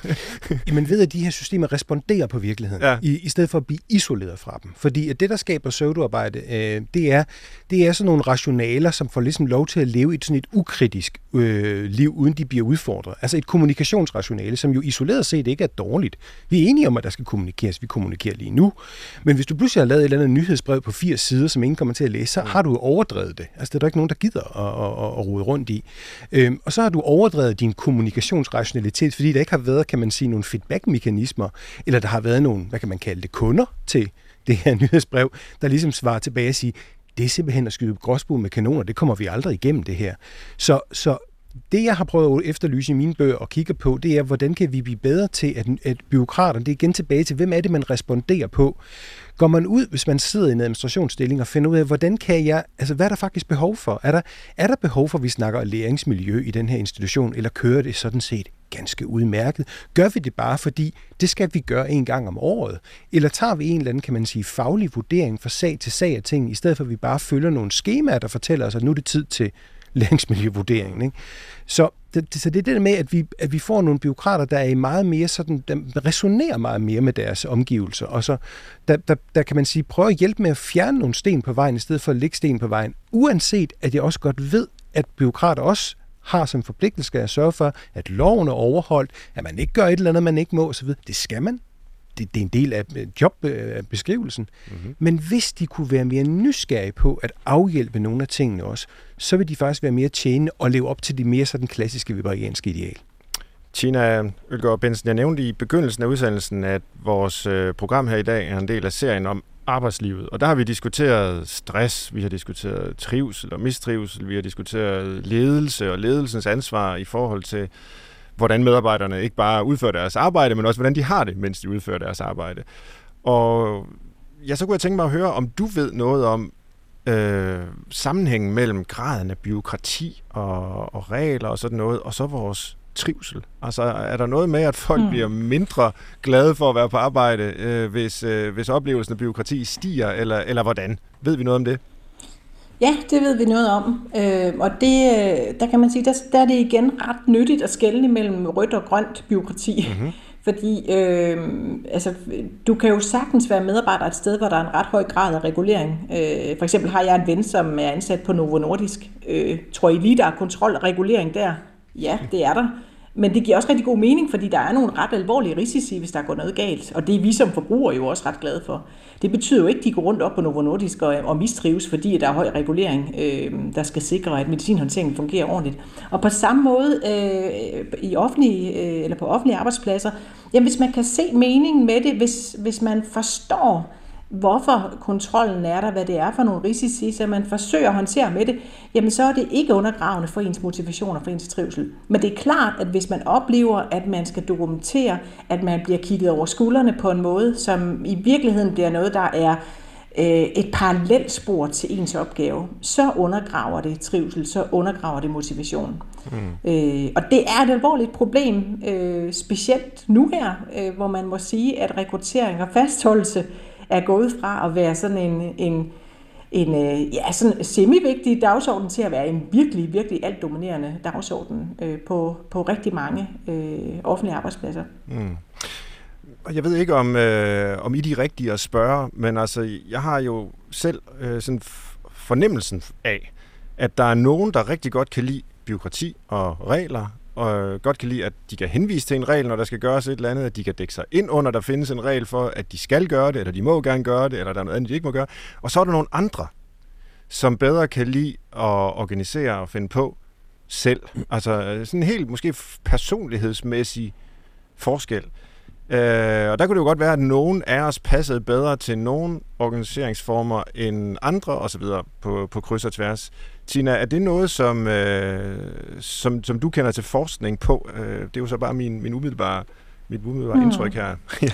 Jamen ved, at de her systemer responderer på virkeligheden, ja. i, i stedet for at blive isoleret fra dem. Fordi at det, der skaber pseudoarbejde, øh, det, er, det er sådan nogle rationaler, som får ligesom lov til at leve et sådan et ukritisk øh, liv, uden de bliver udfordret. Altså et kommunikationsrationale, som jo isoleret set ikke er dårligt. Vi er enige om, at der skal kommunikeres. Vi kommunikerer lige nu. Men hvis du pludselig har lavet et eller andet nyhedsbrev på 80 sider, som ingen kommer til at læse, så har du overdrevet det. Altså det er der ikke nogen, der gider at, at, at, at rode rundt i. Øh, og så har du overdrevet din kommunikationsrationalitet, fordi der ikke har været, kan man sige, nogle feedback-mekanismer, eller der har været nogle, hvad kan man kalde det, kunder til det her nyhedsbrev, der ligesom svarer tilbage og siger, det er simpelthen at skyde gråsbue med kanoner, det kommer vi aldrig igennem det her. Så, så det, jeg har prøvet at efterlyse i mine bøger og kigge på, det er, hvordan kan vi blive bedre til, at, at byråkraterne, det er igen tilbage til, hvem er det, man responderer på? Går man ud, hvis man sidder i en administrationsstilling og finder ud af, hvordan kan jeg, altså hvad er der faktisk behov for? Er der, er der behov for, at vi snakker læringsmiljø i den her institution, eller kører det sådan set ganske udmærket? Gør vi det bare, fordi det skal vi gøre en gang om året? Eller tager vi en eller anden, kan man sige, faglig vurdering fra sag til sag af ting, i stedet for at vi bare følger nogle skemaer, der fortæller os, at nu er det tid til læringsmiljøvurderingen. Ikke? Så, det, så det er det med, at vi, at vi får nogle byråkrater, der er i meget mere sådan, der resonerer meget mere med deres omgivelser, og så der, der, der kan man sige, prøve at hjælpe med at fjerne nogle sten på vejen, i stedet for at lægge sten på vejen, uanset at jeg også godt ved, at byråkrater også har som forpligtelse at sørge for, at loven er overholdt, at man ikke gør et eller andet, man ikke må osv. Det skal man det, det er en del af jobbeskrivelsen. Mm-hmm. Men hvis de kunne være mere nysgerrige på at afhjælpe nogle af tingene også, så vil de faktisk være mere tjenende og leve op til de mere sådan klassiske viberianske ideal. Tina Ølgaard Bensen, jeg nævnte i begyndelsen af udsendelsen, at vores øh, program her i dag er en del af serien om arbejdslivet. Og der har vi diskuteret stress, vi har diskuteret trivsel og mistrivsel, vi har diskuteret ledelse og ledelsens ansvar i forhold til hvordan medarbejderne ikke bare udfører deres arbejde, men også hvordan de har det, mens de udfører deres arbejde. Og ja, så kunne jeg tænke mig at høre, om du ved noget om øh, sammenhængen mellem graden af byråkrati og, og regler og sådan noget, og så vores trivsel? Altså er der noget med, at folk mm. bliver mindre glade for at være på arbejde, øh, hvis, øh, hvis oplevelsen af byråkrati stiger, eller, eller hvordan? Ved vi noget om det? Ja, det ved vi noget om. Øh, og det, øh, der kan man sige, der, der er det igen ret nyttigt at skelne mellem rødt og grønt byråkrati. Mm-hmm. Fordi øh, altså, du kan jo sagtens være medarbejder et sted, hvor der er en ret høj grad af regulering. Øh, for eksempel har jeg en ven, som er ansat på Novo Nordisk. Øh, tror I lige, der er kontrol og regulering der? Ja, det er der. Men det giver også rigtig god mening, fordi der er nogle ret alvorlige risici, hvis der går noget galt. Og det er vi som forbrugere jo også ret glade for. Det betyder jo ikke, at de går rundt op på Novo Nordisk og, og mistrives, fordi der er høj regulering, øh, der skal sikre, at medicinhåndteringen fungerer ordentligt. Og på samme måde øh, i offentlige, øh, eller på offentlige arbejdspladser, jamen hvis man kan se meningen med det, hvis, hvis man forstår, hvorfor kontrollen er der, hvad det er for nogle risici, så man forsøger at håndtere med det, jamen så er det ikke undergravende for ens motivation og for ens trivsel. Men det er klart, at hvis man oplever, at man skal dokumentere, at man bliver kigget over skuldrene på en måde, som i virkeligheden bliver noget, der er øh, et parallelt spor til ens opgave, så undergraver det trivsel, så undergraver det motivation. Mm. Øh, og det er et alvorligt problem, øh, specielt nu her, øh, hvor man må sige, at rekruttering og fastholdelse er gået fra at være sådan en, en, en øh, ja, sådan semi-vigtig dagsorden til at være en virkelig, virkelig alt dominerende dagsorden øh, på, på rigtig mange øh, offentlige arbejdspladser. Mm. Jeg ved ikke, om, øh, om I er de rigtige at spørge, men altså, jeg har jo selv øh, sådan fornemmelsen af, at der er nogen, der rigtig godt kan lide byråkrati og regler, og godt kan lide, at de kan henvise til en regel, når der skal gøres et eller andet, at de kan dække sig ind under, der findes en regel for, at de skal gøre det, eller de må gerne gøre det, eller der er noget andet, de ikke må gøre. Og så er der nogle andre, som bedre kan lide at organisere og finde på selv. Altså øh, sådan en helt måske personlighedsmæssig forskel. Øh, og der kunne det jo godt være, at nogen af os passede bedre til nogle organiseringsformer end andre osv. På, på kryds og tværs. Tina, er det noget, som, øh, som, som du kender til forskning på? Øh, det er jo så bare min, min umiddelbare, mit umiddelbare mm. indtryk her.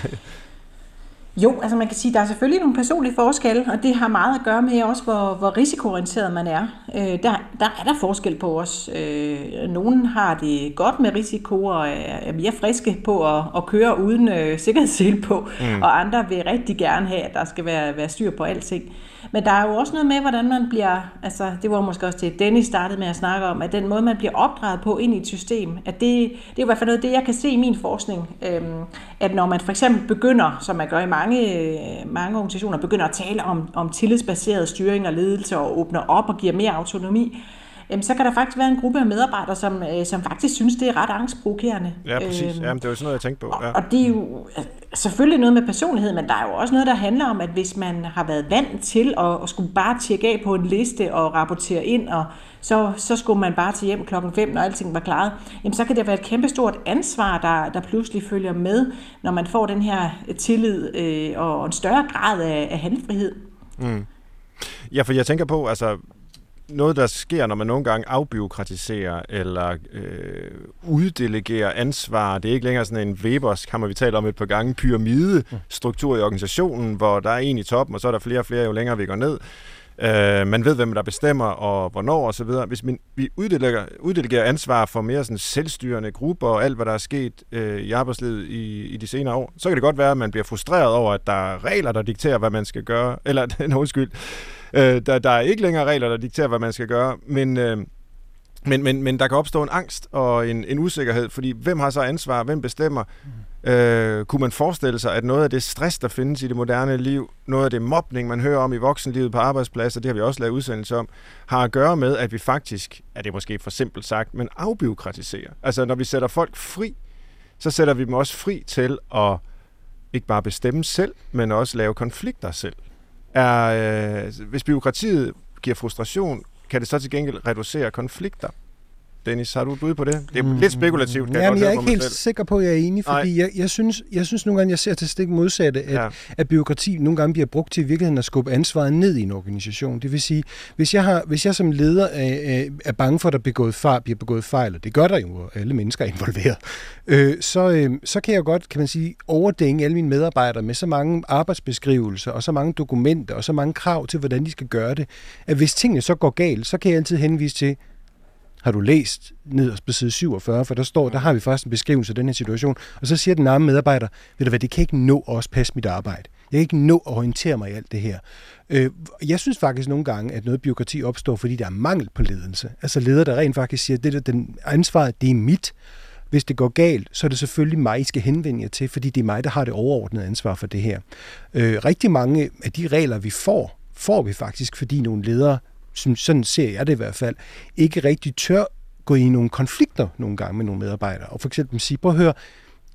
Jo, altså man kan sige, at der er selvfølgelig nogle personlige forskelle, og det har meget at gøre med også, hvor, hvor risikoorienteret man er. Øh, der, der er der forskel på os. Øh, nogen har det godt med risiko og er mere friske på at, at køre uden øh, sikkerhedssel på, mm. og andre vil rigtig gerne have, at der skal være, være styr på alting. Men der er jo også noget med, hvordan man bliver, altså det var måske også det, Dennis startede med at snakke om, at den måde, man bliver opdraget på ind i et system, at det, det er i hvert fald noget det, jeg kan se i min forskning, øhm, at når man for eksempel begynder, som man gør i mange, øh, mange organisationer, begynder at tale om, om tillidsbaseret styring og ledelse og åbner op og giver mere autonomi, jamen, så kan der faktisk være en gruppe af medarbejdere, som, øh, som faktisk synes, det er ret angstprovokerende. Ja, præcis. Øhm, Jamen, det er jo sådan noget, jeg tænkte på. Ja. Og, og det er jo øh, selvfølgelig noget med personlighed, men der er jo også noget, der handler om, at hvis man har været vant til at, at skulle bare tjekke af på en liste og rapportere ind, og så, så skulle man bare til hjem klokken 5, når alting var klaret, jamen så kan det være et kæmpestort ansvar, der, der pludselig følger med, når man får den her tillid øh, og en større grad af, af handlefrihed. Mm. Ja, for jeg tænker på, altså noget, der sker, når man nogle gange afbiokratiserer eller øh, uddelegerer ansvar. Det er ikke længere sådan en Webers, kan vi tale om et par gange, pyramidestruktur i organisationen, hvor der er en i toppen, og så er der flere og flere, jo længere vi går ned. Øh, man ved, hvem der bestemmer, og hvornår og så videre. Hvis man, vi uddelegerer, uddelegerer ansvar for mere sådan selvstyrende grupper og alt, hvad der er sket øh, i arbejdslivet i, i de senere år, så kan det godt være, at man bliver frustreret over, at der er regler, der dikterer, hvad man skal gøre. Eller, undskyld, øh, der, der er ikke længere regler, der dikterer, hvad man skal gøre. Men... Øh, men, men, men der kan opstå en angst og en, en usikkerhed, fordi hvem har så ansvar, hvem bestemmer? Mm. Øh, kunne man forestille sig, at noget af det stress, der findes i det moderne liv, noget af det mobning, man hører om i voksenlivet på arbejdspladser, det har vi også lavet udsendelse om, har at gøre med, at vi faktisk, er det måske for simpelt sagt, men afbiokratiserer. Altså når vi sætter folk fri, så sætter vi dem også fri til at ikke bare bestemme selv, men også lave konflikter selv. Er, øh, hvis byråkratiet giver frustration, kan det så til gengæld reducere konflikter? Dennis, har du et bud på det? Det er mm. lidt spekulativt, kan Jamen, jeg, jeg er ikke helt selv. sikker på, at jeg er enig, fordi jeg, jeg, synes, jeg synes nogle gange, jeg ser til stik modsatte, at, ja. at byråkrati nogle gange bliver brugt til i virkeligheden at skubbe ansvaret ned i en organisation. Det vil sige, hvis jeg, har, hvis jeg som leder er, er bange for, at der begået fejl, bliver begået fejl, og det gør der jo, og alle mennesker er involveret, øh, så, øh, så kan jeg godt, kan man sige, overdænge alle mine medarbejdere med så mange arbejdsbeskrivelser, og så mange dokumenter, og så mange krav til, hvordan de skal gøre det, at hvis tingene så går galt, så kan jeg altid henvise til, har du læst nederst på side 47, for der står, der har vi faktisk en beskrivelse af den her situation, og så siger den arme medarbejder, ved du hvad, det kan ikke nå at også passe mit arbejde. Jeg kan ikke nå at orientere mig i alt det her. Øh, jeg synes faktisk nogle gange, at noget byråkrati opstår, fordi der er mangel på ledelse. Altså ledere, der rent faktisk siger, at det der, den ansvaret, det er mit. Hvis det går galt, så er det selvfølgelig mig, I skal henvende jer til, fordi det er mig, der har det overordnede ansvar for det her. Øh, rigtig mange af de regler, vi får, får vi faktisk, fordi nogle ledere sådan ser jeg det i hvert fald, ikke rigtig tør gå i nogle konflikter nogle gange med nogle medarbejdere. Og for eksempel sige, prøv at høre,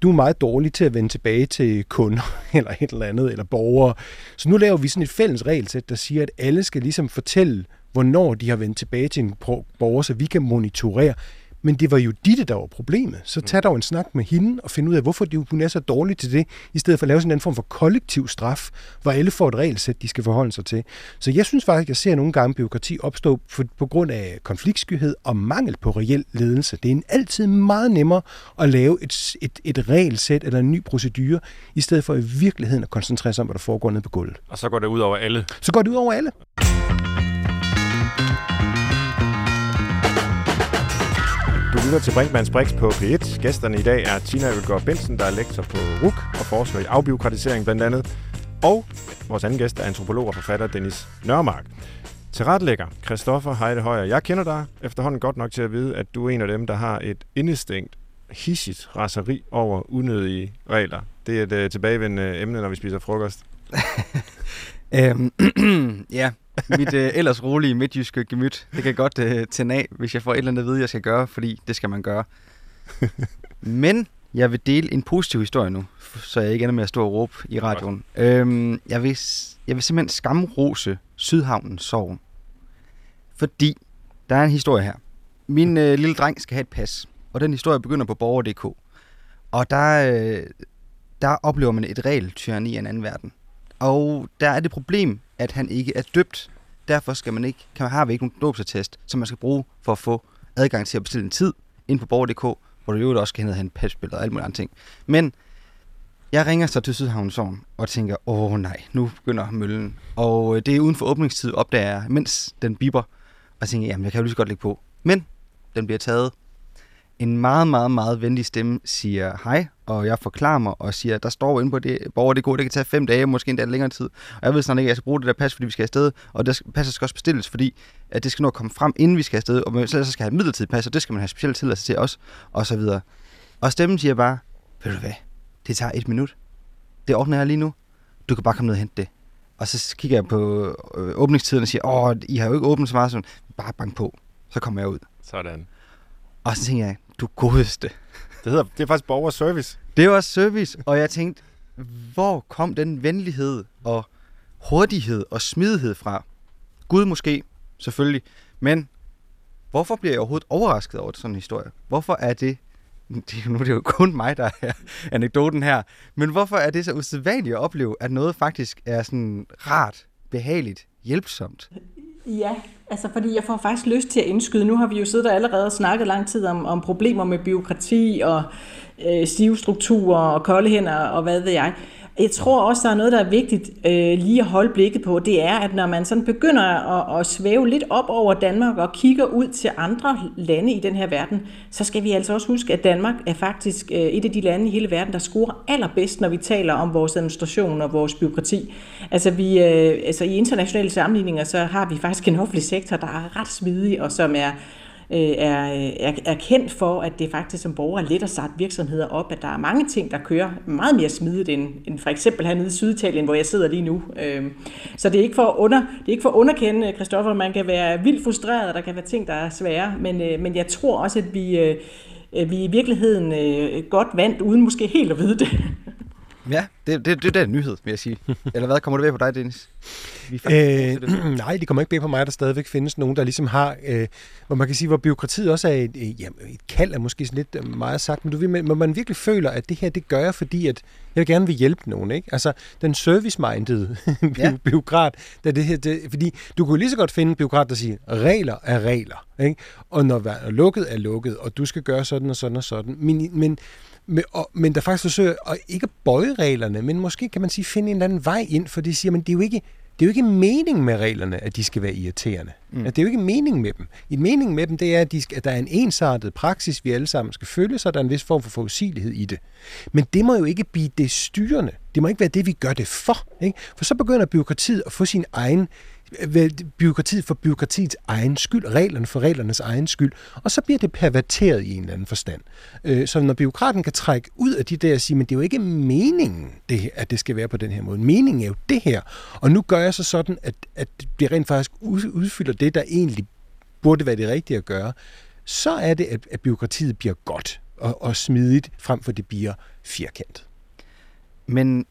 du er meget dårlig til at vende tilbage til kunder, eller et eller andet, eller borgere. Så nu laver vi sådan et fælles regelsæt, der siger, at alle skal ligesom fortælle, hvornår de har vendt tilbage til en borger, så vi kan monitorere, men det var jo Ditte, der var problemet. Så tag dog en snak med hende og find ud af, hvorfor hun er så dårlig til det, i stedet for at lave sådan en form for kollektiv straf, hvor alle får et regelsæt, de skal forholde sig til. Så jeg synes faktisk, at jeg ser nogle gange byråkrati opstå på grund af konfliktskyhed og mangel på reel ledelse. Det er en altid meget nemmere at lave et, et, et regelsæt eller en ny procedure, i stedet for i virkeligheden at koncentrere sig om, hvad der foregår nede på gulvet. Og så går det ud over alle. Så går det ud over alle. Du lytter til Brinkmanns Brix på P1. Gæsterne i dag er Tina Ølgaard Bensen, der er lektor på RUK og forsker i afbiokratisering blandt andet. Og vores anden gæst er antropolog og forfatter Dennis Nørmark. Tilrettelægger Christoffer Heide Højer. Jeg kender dig efterhånden godt nok til at vide, at du er en af dem, der har et indestængt, hissigt raseri over unødige regler. Det er et uh, tilbagevendende emne, når vi spiser frokost. øhm, ja, mit øh, ellers rolige midtjyske gemyt, det kan godt øh, tænde af, hvis jeg får et eller andet at vide, jeg skal gøre, fordi det skal man gøre. Men jeg vil dele en positiv historie nu, så jeg ikke ender med at stå og råbe i radioen. Øhm, jeg, vil, jeg vil simpelthen skamrose Sydhavnen Sovn. Fordi der er en historie her. Min øh, lille dreng skal have et pas, og den historie begynder på borger.dk. Og der, øh, der oplever man et regeltyranni i en anden verden. Og der er det problem, at han ikke er døbt. Derfor skal man ikke, kan man, har vi ikke nogen dåbsattest, som man skal bruge for at få adgang til at bestille en tid ind på borger.dk, hvor du jo også kan hente en pasbillede og alle mulige andre ting. Men jeg ringer så til Sydhavnsovn og tænker, åh nej, nu begynder møllen. Og øh, det er uden for åbningstid, opdager jeg, mens den biber. Og tænker, jamen jeg kan jo lige så godt lægge på. Men den bliver taget en meget, meget, meget venlig stemme siger hej, og jeg forklarer mig og siger, der står inde på det borger, det går, det kan tage fem dage, måske endda længere tid. Og jeg ved snart ikke, at jeg skal bruge det der pas, fordi vi skal afsted, og det passer skal også bestilles, fordi at det skal nå at komme frem, inden vi skal afsted, og så skal have midlertidigt pas, og det skal man have specielt tilladelse til os, og så videre. Og stemmen siger bare, ved du hvad, det tager et minut. Det ordner jeg lige nu. Du kan bare komme ned og hente det. Og så kigger jeg på øh, åbningstiden og siger, åh, I har jo ikke åbnet så meget, sådan, bare bank på. Så kommer jeg ud. Sådan. Og så tænker jeg, du godeste. Det, hedder, det er faktisk borgerservice. Det var service, og jeg tænkte, hvor kom den venlighed og hurtighed og smidighed fra? Gud måske, selvfølgelig, men hvorfor bliver jeg overhovedet overrasket over sådan en historie? Hvorfor er det, det nu er det jo kun mig, der er anekdoten her, men hvorfor er det så usædvanligt at opleve, at noget faktisk er sådan rart, behageligt, hjælpsomt? Ja, altså fordi jeg får faktisk lyst til at indskyde. Nu har vi jo siddet og allerede snakket lang tid om, om problemer med byråkrati og øh, stive strukturer og kolde hænder og hvad ved jeg. Jeg tror også, der er noget, der er vigtigt øh, lige at holde blikket på. Det er, at når man sådan begynder at, at svæve lidt op over Danmark og kigger ud til andre lande i den her verden, så skal vi altså også huske, at Danmark er faktisk øh, et af de lande i hele verden, der scorer allerbedst, når vi taler om vores administration og vores byråkrati. Altså, vi, øh, altså i internationale sammenligninger, så har vi faktisk en offentlig sektor, der er ret smidig og som er øh, er, øh, er, er kendt for, at det faktisk som borger er let at starte virksomheder op, at der er mange ting, der kører meget mere smidigt end, end for eksempel hernede i Syditalien, hvor jeg sidder lige nu. Øh, så det er ikke for at, under, det er ikke for at underkende, øh, Christoffer, man kan være vildt frustreret, og der kan være ting, der er svære, men, øh, men jeg tror også, at vi, øh, vi i virkeligheden øh, godt vandt, uden måske helt at vide det. Ja, det, det, det, er en nyhed, vil jeg sige. Eller hvad, kommer det ved på dig, Dennis? Vi øh, nej, det kommer ikke bag på mig, der stadigvæk findes nogen, der ligesom har, øh, hvor man kan sige, hvor byråkratiet også er et, øh, ja, et kald, er måske sådan lidt øh, meget sagt, men du vil, hvor man virkelig føler, at det her, det gør jeg, fordi at jeg gerne vil hjælpe nogen, ikke? Altså, den service-minded ja. byråkrat, der det her, det, fordi du kunne lige så godt finde en byråkrat, der siger, regler er regler, ikke? Og når lukket er lukket, og du skal gøre sådan og sådan og sådan, men, men men, og, men der faktisk forsøger at ikke bøje reglerne, men måske kan man sige finde en eller anden vej ind, for de siger, men det er jo ikke, det er jo ikke meningen med reglerne, at de skal være irriterende. Mm. Det er jo ikke meningen med dem. I meningen med dem, det er, at, de skal, at der er en ensartet praksis, vi alle sammen skal følge, så der er en vis form for forudsigelighed i det. Men det må jo ikke blive det styrende. Det må ikke være det, vi gør det for. Ikke? For så begynder byråkratiet at få sin egen byråkratiet for byråkratiets egen skyld, reglerne for reglernes egen skyld, og så bliver det perverteret i en eller anden forstand. Øh, så når byråkraten kan trække ud af de der og sige, men det er jo ikke meningen, det, at det skal være på den her måde. Meningen er jo det her, og nu gør jeg så sådan, at, at det rent faktisk udfylder det, der egentlig burde være det rigtige at gøre, så er det, at, at byråkratiet bliver godt og, og smidigt, frem for det bliver firkantet. Men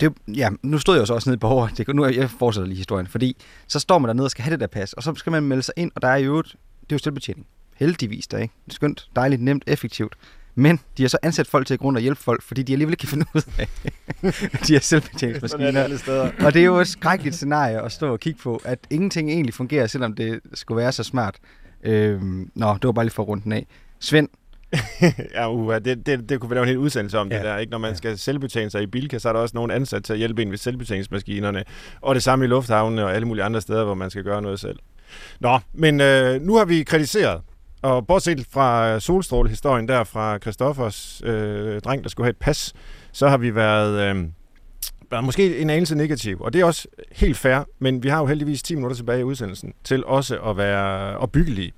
det, ja, nu stod jeg jo så også nede på over, det, nu jeg fortsætter lige historien, fordi så står man dernede og skal have det der pas, og så skal man melde sig ind, og der er jo det er jo selvbetjening. Heldigvis der, ikke? Det skønt, dejligt, nemt, effektivt. Men de har så ansat folk til at grund og hjælpe folk, fordi de alligevel ikke kan finde ud af, de er selvbetjeningsmaskiner. og det er jo et skrækkeligt scenarie at stå og kigge på, at ingenting egentlig fungerer, selvom det skulle være så smart. Øhm, nå, det var bare lige for runden af. Svend, ja, uh, det, det, det kunne vi lave en hel udsendelse om ja. det der. Ikke? Når man ja. skal selvbetjene sig i Bilka, så er der også nogen ansat til at hjælpe en ved selvbetjeningsmaskinerne. Og det samme i lufthavnene og alle mulige andre steder, hvor man skal gøre noget selv. Nå, men øh, nu har vi kritiseret. Og bortset fra solstrålehistorien der fra Christoffers øh, dreng, der skulle have et pas, så har vi været... Øh, måske en anelse negativ, og det er også helt fair, men vi har jo heldigvis 10 minutter tilbage i udsendelsen til også at være opbyggelige. Og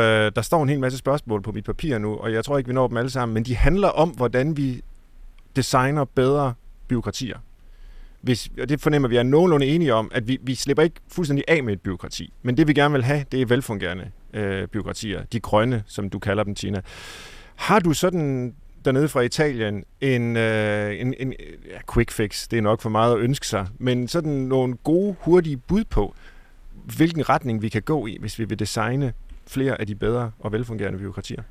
øh, der står en hel masse spørgsmål på mit papir nu, og jeg tror ikke, vi når dem alle sammen, men de handler om, hvordan vi designer bedre byråkratier. Hvis, og det fornemmer vi er nogenlunde enige om, at vi, vi slipper ikke fuldstændig af med et byråkrati. Men det vi gerne vil have, det er velfungerende øh, byråkratier. De grønne, som du kalder dem, Tina. Har du sådan dernede fra Italien en, øh, en, en ja, quick fix, det er nok for meget at ønske sig, men sådan nogle gode, hurtige bud på, hvilken retning vi kan gå i, hvis vi vil designe flere af de bedre og velfungerende byråkratier?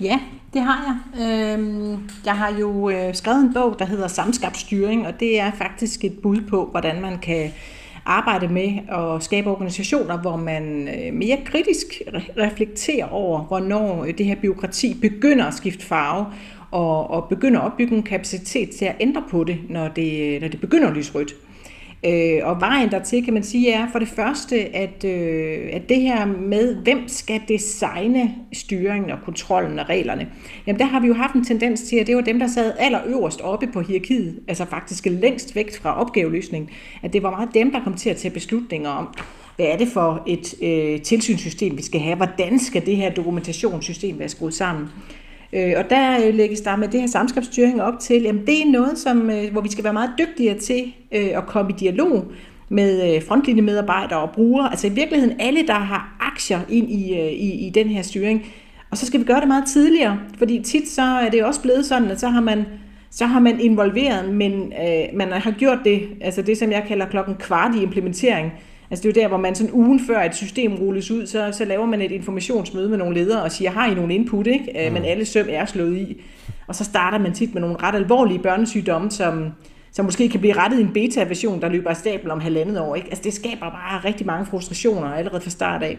Ja, det har jeg. Øhm, jeg har jo øh, skrevet en bog, der hedder Samskabt Styring, og det er faktisk et bud på, hvordan man kan arbejde med at skabe organisationer, hvor man øh, mere kritisk reflekterer over, hvornår øh, det her byråkrati begynder at skifte farve, og, og begynder at opbygge en kapacitet til at ændre på det, når det, når det begynder at lyse rødt. Øh, og vejen dertil, kan man sige, er for det første, at, øh, at det her med, hvem skal designe styringen og kontrollen og reglerne, jamen der har vi jo haft en tendens til, at det var dem, der sad allerøverst oppe på hierarkiet, altså faktisk længst væk fra opgaveløsningen, at det var meget dem, der kom til at tage beslutninger om, hvad er det for et øh, tilsynssystem, vi skal have, hvordan skal det her dokumentationssystem være skruet sammen. Øh, Øh, og der øh, lægges der med det her samskabsstyring op til, at det er noget, som, øh, hvor vi skal være meget dygtigere til øh, at komme i dialog med øh, frontlinjemedarbejdere og brugere, altså i virkeligheden alle, der har aktier ind i, i, i den her styring. Og så skal vi gøre det meget tidligere, fordi tit så er det også blevet sådan, at så har man så har man involveret, men øh, man har gjort det, altså det som jeg kalder klokken kvart i implementering. Altså det er jo der, hvor man sådan ugen før et system rulles ud, så, så laver man et informationsmøde med nogle ledere og siger, har I nogle input, ikke? Øh, mm. men alle søm er slået i. Og så starter man tit med nogle ret alvorlige børnesygdomme, som, som måske kan blive rettet i en beta-version, der løber af stablen om halvandet år. Ikke? Altså det skaber bare rigtig mange frustrationer allerede fra start af.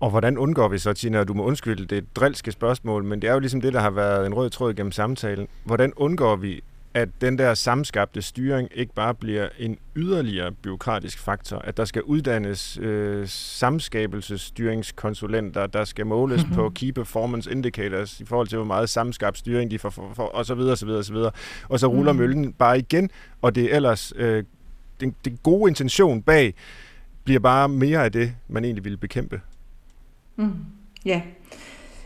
Og hvordan undgår vi så, Tina, du må undskylde, det er et drilske spørgsmål, men det er jo ligesom det, der har været en rød tråd gennem samtalen. Hvordan undgår vi, at den der samskabte styring ikke bare bliver en yderligere byråkratisk faktor, at der skal uddannes øh, samskabelsesstyringskonsulenter, der skal måles på Key Performance Indicators i forhold til, hvor meget samskabt styring de får, for, for, og så videre, og så videre, og så videre. Og så ruller mm. møllen bare igen, og det er ellers øh, den, den gode intention bag bliver bare mere af det, man egentlig ville bekæmpe. Mm. Ja.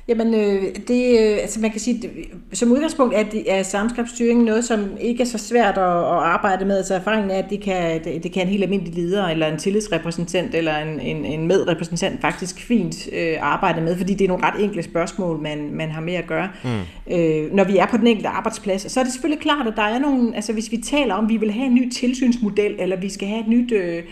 Jamen, øh, det, øh, altså man kan sige, det, som udgangspunkt er, det, er samskabsstyring noget, som ikke er så svært at, at arbejde med. Altså erfaringen er, at det kan, det, det kan en helt almindelig leder, eller en tillidsrepræsentant, eller en, en, en medrepræsentant faktisk fint øh, arbejde med, fordi det er nogle ret enkle spørgsmål, man, man har med at gøre. Mm. Øh, når vi er på den enkelte arbejdsplads, så er det selvfølgelig klart, at der er nogle, altså hvis vi taler om, at vi vil have en ny tilsynsmodel, eller vi skal have et nyt... Øh,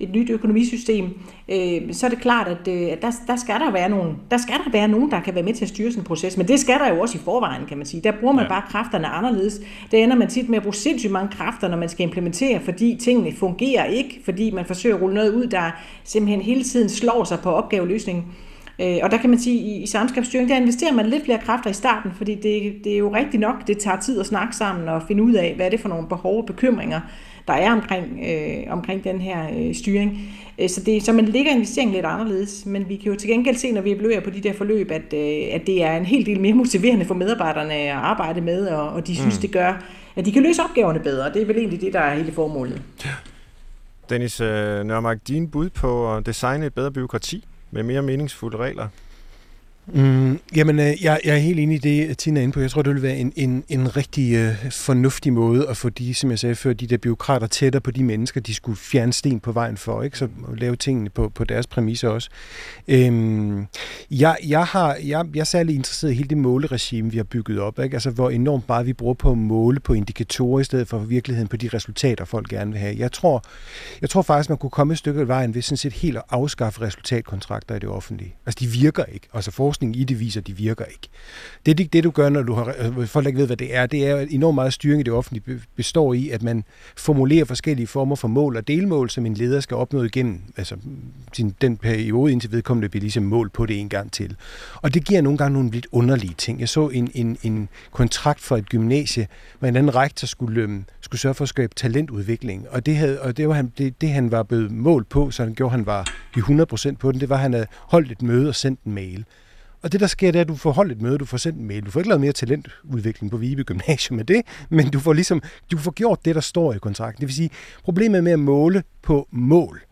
et nyt økonomisystem, øh, så er det klart, at øh, der, der, skal der, være nogen, der skal der være nogen, der kan være med til at styre sådan en proces. Men det skal der jo også i forvejen, kan man sige. Der bruger man ja. bare kræfterne anderledes. Der ender man tit med at bruge sindssygt mange kræfter, når man skal implementere, fordi tingene fungerer ikke, fordi man forsøger at rulle noget ud, der simpelthen hele tiden slår sig på opgaveløsningen. Øh, og der kan man sige, at i, i samskabsstyring, der investerer man lidt flere kræfter i starten, fordi det, det er jo rigtigt nok, det tager tid at snakke sammen og finde ud af, hvad er det for nogle behov og bekymringer, der er omkring, øh, omkring den her øh, styring. Øh, så, det, så man ligger investeringen lidt anderledes, men vi kan jo til gengæld se, når vi evaluerer på de der forløb, at, øh, at det er en hel del mere motiverende for medarbejderne at arbejde med, og, og de synes, mm. det gør, at de kan løse opgaverne bedre. Det er vel egentlig det, der er hele formålet. Dennis øh, Nørmark, din bud på at designe et bedre byråkrati med mere meningsfulde regler, Mm, jamen, øh, jeg, jeg er helt enig i det, Tina er inde på. Jeg tror, det vil være en, en, en rigtig øh, fornuftig måde at få de, som jeg sagde før, de der byråkrater tættere på de mennesker, de skulle fjerne sten på vejen for, ikke? så lave tingene på, på deres præmisser også. Øhm, jeg, jeg, har, jeg, jeg er særlig interesseret i hele det måleregime, vi har bygget op, ikke? Altså, hvor enormt meget vi bruger på at måle på indikatorer, i stedet for virkeligheden på de resultater, folk gerne vil have. Jeg tror, jeg tror faktisk, man kunne komme et stykke af vejen ved sådan set helt at afskaffe resultatkontrakter i det offentlige. Altså, de virker ikke. Altså, for forskning i det viser, at de virker ikke. Det det, det du gør, når du har, øh, folk ikke ved, hvad det er. Det er enormt meget styring i det offentlige består i, at man formulerer forskellige former for mål og delmål, som en leder skal opnå igennem altså, sin, den periode, indtil vedkommende bliver ligesom mål på det en gang til. Og det giver nogle gange nogle lidt underlige ting. Jeg så en, en, en kontrakt for et gymnasie, hvor en anden rektor skulle, øhm, skulle sørge for at skabe talentudvikling. Og det, havde, og det var han, det, det, han var blevet målt på, så han gjorde, han var i 100% på den, det var, at han havde holdt et møde og sendt en mail. Og det, der sker, det er, at du får holdt et møde, du får sendt en mail. Du får ikke lavet mere talentudvikling på Vibe Gymnasium med det, men du får ligesom, du får gjort det, der står i kontrakten. Det vil sige, problemet med at måle på mål,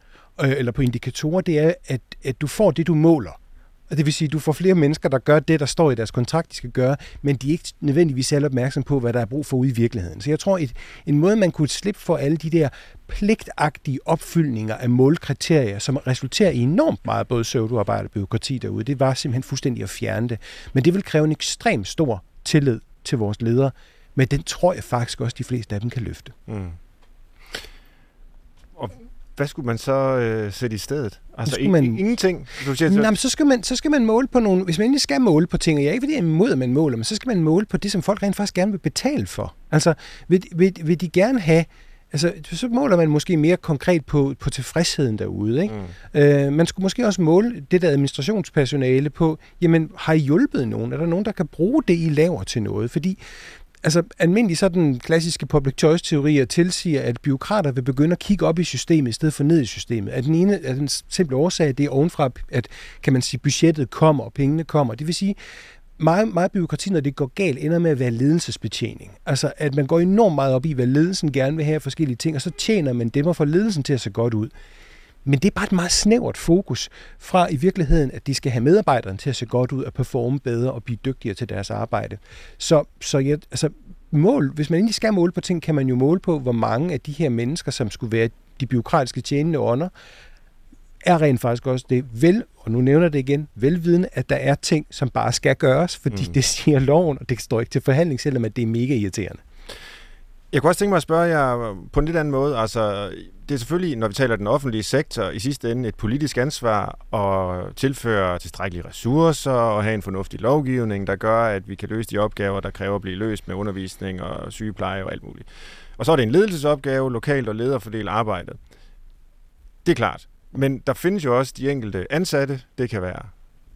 øh, eller på indikatorer, det er, at, at du får det, du måler. Og det vil sige, at du får flere mennesker, der gør det, der står i deres kontrakt, de skal gøre, men de er ikke nødvendigvis selv opmærksom på, hvad der er brug for ude i virkeligheden. Så jeg tror, at en måde, man kunne slippe for alle de der pligtagtige opfyldninger af målkriterier, som resulterer i enormt meget både pseudoarbejde og byråkrati derude, det var simpelthen fuldstændig at fjerne det. Men det vil kræve en ekstrem stor tillid til vores ledere, men den tror jeg faktisk også, de fleste af dem kan løfte. Mm. Hvad skulle man så øh, sætte i stedet? Altså skulle man, ingenting? Du siger, så... Jamen, så skal, man, så skal man måle på nogle... Hvis man egentlig skal måle på ting, og jeg er ikke fordi, jeg er imod, at man måler, men så skal man måle på det, som folk rent faktisk gerne vil betale for. Altså, vil, vil, vil de gerne have Altså, så måler man måske mere konkret på, på tilfredsheden derude. Ikke? Mm. Øh, man skulle måske også måle det der administrationspersonale på, jamen, har I hjulpet nogen? Er der nogen, der kan bruge det, I laver til noget? Fordi altså almindelig sådan klassiske public choice teorier tilsiger, at byråkrater vil begynde at kigge op i systemet i stedet for ned i systemet. At den ene at den simple årsag, det er ovenfra, at kan man sige, budgettet kommer og pengene kommer. Det vil sige, meget, meget byråkrati, når det går galt, ender med at være ledelsesbetjening. Altså, at man går enormt meget op i, hvad ledelsen gerne vil have forskellige ting, og så tjener man dem og får ledelsen til at se godt ud. Men det er bare et meget snævert fokus fra i virkeligheden, at de skal have medarbejderne til at se godt ud og performe bedre og blive dygtigere til deres arbejde. Så, så jeg, altså, mål, hvis man egentlig skal måle på ting, kan man jo måle på, hvor mange af de her mennesker, som skulle være de byråkratiske tjenende ånder, er rent faktisk også det vel, og nu nævner det igen, velvidende, at der er ting, som bare skal gøres, fordi mm. det siger loven, og det står ikke til forhandling, selvom at det er mega irriterende. Jeg kunne også tænke mig at spørge jer på en lidt anden måde. Altså, det er selvfølgelig, når vi taler den offentlige sektor, i sidste ende et politisk ansvar at tilføre tilstrækkelige ressourcer og have en fornuftig lovgivning, der gør, at vi kan løse de opgaver, der kræver at blive løst med undervisning og sygepleje og alt muligt. Og så er det en ledelsesopgave lokalt at lede og fordele arbejdet. Det er klart. Men der findes jo også de enkelte ansatte. Det kan være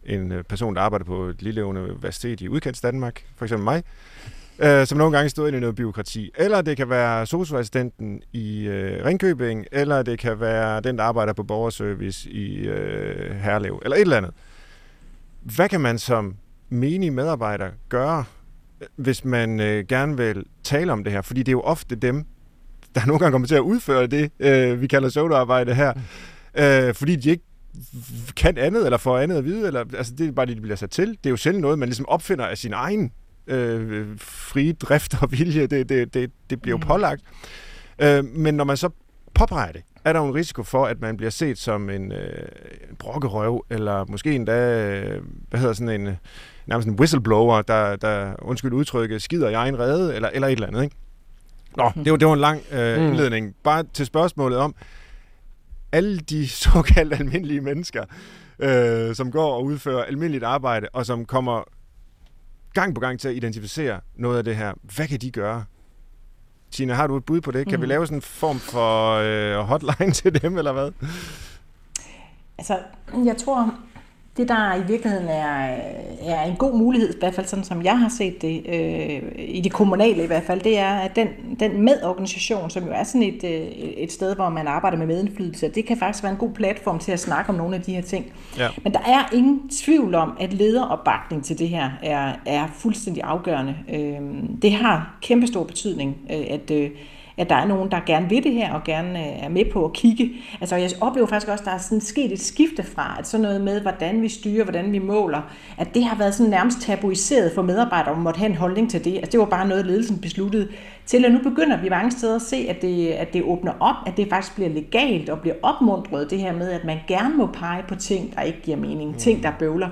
en øh, person, der arbejder på et lille universitet i udkants Danmark, for eksempel mig, øh, som nogle gange stod ind i noget byråkrati. Eller det kan være socioassistenten i øh, Ringkøbing, eller det kan være den, der arbejder på borgerservice i øh, Herlev, eller et eller andet. Hvad kan man som menig medarbejder gøre, øh, hvis man øh, gerne vil tale om det her? Fordi det er jo ofte dem, der nogle gange kommer til at udføre det, øh, vi kalder soloarbejde her, øh, fordi de ikke kan andet, eller får andet at vide, eller, altså det er bare det, de bliver sat til. Det er jo selv noget, man ligesom opfinder af sin egen øh, frie drift og vilje. Det, det, det, det bliver mm. pålagt. Øh, men når man så påpeger det, er der jo en risiko for, at man bliver set som en, øh, en brokkerøv, eller måske endda, øh, hvad hedder sådan en, nærmest en whistleblower, der, der undskyld udtrykket, skider i egen rede, eller, eller et eller andet, ikke? Nå, det var, det var en lang øh, mm. indledning. Bare til spørgsmålet om, alle de såkaldt almindelige mennesker, øh, som går og udfører almindeligt arbejde, og som kommer gang på gang til at identificere noget af det her. Hvad kan de gøre? Tina, har du et bud på det? Kan mm. vi lave sådan en form for øh, hotline til dem, eller hvad? Altså, jeg tror, det, der i virkeligheden er, er en god mulighed, i hvert fald sådan som jeg har set det, øh, i det kommunale i hvert fald, det er, at den, den medorganisation, som jo er sådan et, øh, et sted, hvor man arbejder med medindflydelse, det kan faktisk være en god platform til at snakke om nogle af de her ting. Ja. Men der er ingen tvivl om, at lederopbakning til det her er, er fuldstændig afgørende. Øh, det har kæmpestor betydning, øh, at øh, at der er nogen, der gerne vil det her, og gerne øh, er med på at kigge. Altså jeg oplever faktisk også, at der er sådan sket et skifte fra, at sådan noget med, hvordan vi styrer, hvordan vi måler, at det har været sådan nærmest tabuiseret for medarbejdere, om måtte have en holdning til det. Altså det var bare noget, ledelsen besluttede, til at nu begynder vi mange steder at se, at det, at det åbner op, at det faktisk bliver legalt og bliver opmuntret, det her med, at man gerne må pege på ting, der ikke giver mening, ting, der bøvler.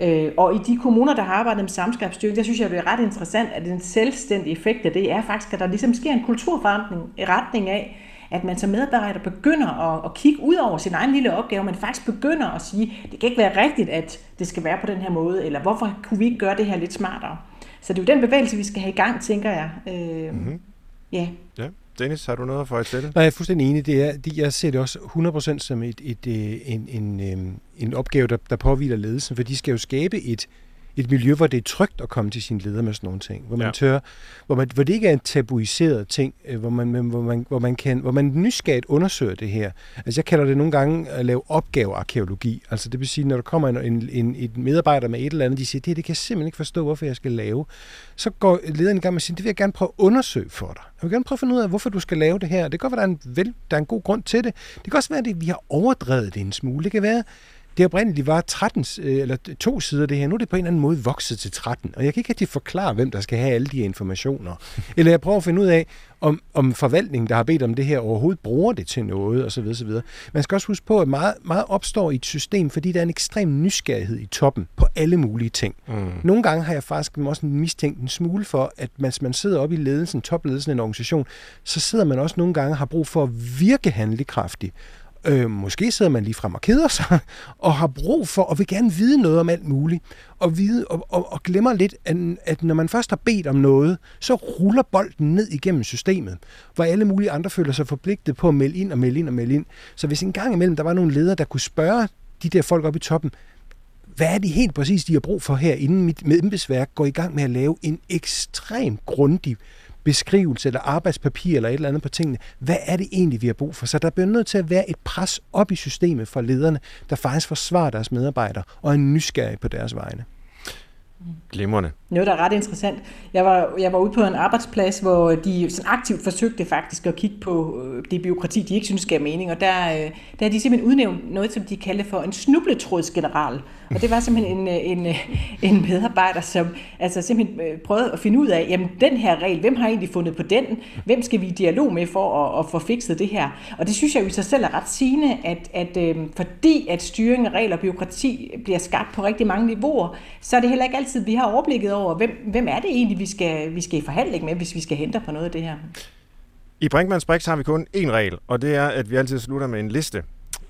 Øh, og i de kommuner, der har arbejdet med samskabsstyring, der synes jeg, det er ret interessant, at den selvstændige effekt af det er faktisk, at der ligesom sker en kulturforandring i retning af, at man som medarbejder begynder at, at kigge ud over sin egen lille opgave, men faktisk begynder at sige, det kan ikke være rigtigt, at det skal være på den her måde, eller hvorfor kunne vi ikke gøre det her lidt smartere? Så det er jo den bevægelse, vi skal have i gang, tænker jeg. Øh, mm-hmm. Ja. ja. Dennis, har du noget at få til? Nej, jeg er fuldstændig enig. Det er, jeg ser det også 100% som et, et, øh, en, en, øh, en opgave, der, der påviler ledelsen, for de skal jo skabe et, et miljø, hvor det er trygt at komme til sin leder med sådan nogle ting, hvor man ja. tør, hvor, man, hvor det ikke er en tabuiseret ting, øh, hvor man, hvor man, hvor man, kan, hvor man nysgerrigt undersøger det her. Altså jeg kalder det nogle gange at lave opgavearkeologi. Altså det vil sige, når der kommer en, en, en, en medarbejder med et eller andet, de siger, det, det kan jeg simpelthen ikke forstå, hvorfor jeg skal lave. Så går lederen i gang med at sige, det vil jeg gerne prøve at undersøge for dig. Jeg vil gerne prøve at finde ud af, hvorfor du skal lave det her. Det kan godt være, der er en, vel, der er en god grund til det. Det kan også være, at vi har overdrevet det en smule. Det kan være, det oprindeligt var 13, øh, eller to sider det her. Nu er det på en eller anden måde vokset til 13, og jeg kan ikke rigtig forklare, hvem der skal have alle de informationer. Eller jeg prøver at finde ud af, om, om forvaltningen, der har bedt om det her, overhovedet bruger det til noget, osv. osv. Man skal også huske på, at meget, meget opstår i et system, fordi der er en ekstrem nysgerrighed i toppen på alle mulige ting. Mm. Nogle gange har jeg faktisk også mistænkt en smule for, at mens man sidder oppe i ledelsen, topledelsen af en organisation, så sidder man også nogle gange har brug for at virke handlekraftig. Øh, måske sidder man lige frem og keder sig, og har brug for, og vil gerne vide noget om alt muligt, og, vide, og, og, og glemmer lidt, at, at når man først har bedt om noget, så ruller bolden ned igennem systemet, hvor alle mulige andre føler sig forpligtet på at melde ind og melde ind og melde ind. Så hvis en gang imellem der var nogle ledere, der kunne spørge de der folk oppe i toppen, hvad er det helt præcis, de har brug for her, inden mit embedsværk går i gang med at lave en ekstrem grundig beskrivelse eller arbejdspapir eller et eller andet på tingene. Hvad er det egentlig, vi har brug for? Så der bliver nødt til at være et pres op i systemet for lederne, der faktisk forsvarer deres medarbejdere og er nysgerrige på deres vegne. Glimrende. Noget, der er ret interessant. Jeg var, jeg var ude på en arbejdsplads, hvor de sådan aktivt forsøgte faktisk at kigge på øh, det byråkrati, de ikke synes gav mening, og der, øh, der har de simpelthen udnævnt noget, som de kaldte for en snubletrådsgeneral. Og det var simpelthen en, øh, en, øh, en medarbejder, som altså simpelthen øh, prøvede at finde ud af, jamen den her regel, hvem har egentlig fundet på den? Hvem skal vi i dialog med for at, at få fikset det her? Og det synes jeg jo i sig selv er ret sigende, at, at øh, fordi at styring af regler og byråkrati bliver skabt på rigtig mange niveauer, så er det heller ikke altid, vi har overblikket over, hvem, hvem er det egentlig, vi skal, vi skal i forhandling med, hvis vi skal hente på noget af det her. I Brinkmanns Brix har vi kun én regel, og det er, at vi altid slutter med en liste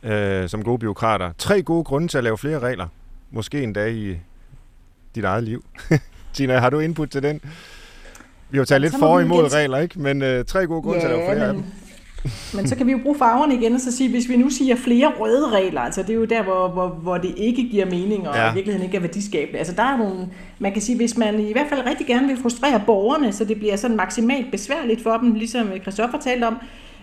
øh, som gode byråkrater. Tre gode grunde til at lave flere regler. Måske en dag i dit eget liv. Tina, har du input til den? Vi har talt lidt for imod regler, ikke? Men øh, tre gode grunde ja, til at lave flere men, af dem. Men så kan vi jo bruge farverne igen og så sige, hvis vi nu siger flere røde regler, altså det er jo der, hvor, hvor, hvor det ikke giver mening, og ja. i virkeligheden ikke er værdiskabende. Altså der er nogle, man kan sige, hvis man i hvert fald rigtig gerne vil frustrere borgerne, så det bliver sådan maksimalt besværligt for dem, ligesom Christoffer talte om,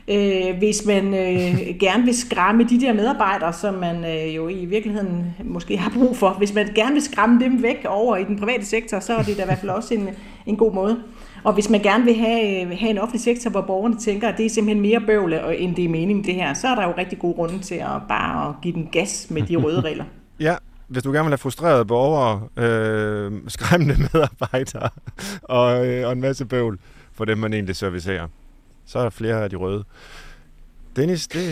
øh, hvis man øh, gerne vil skræmme de der medarbejdere, som man øh, jo i virkeligheden måske har brug for. Hvis man gerne vil skræmme dem væk over i den private sektor, så er det da i hvert fald også en, en god måde. Og hvis man gerne vil have, have en offentlig sektor, hvor borgerne tænker, at det er simpelthen mere bøvle, end det er meningen det her, så er der jo rigtig god grund til at bare at give den gas med de røde regler. ja, hvis du gerne vil have frustrerede borgere, øh, skræmmende medarbejdere og, øh, og en masse bøvl for dem, man egentlig servicerer, så er der flere af de røde. Dennis, det,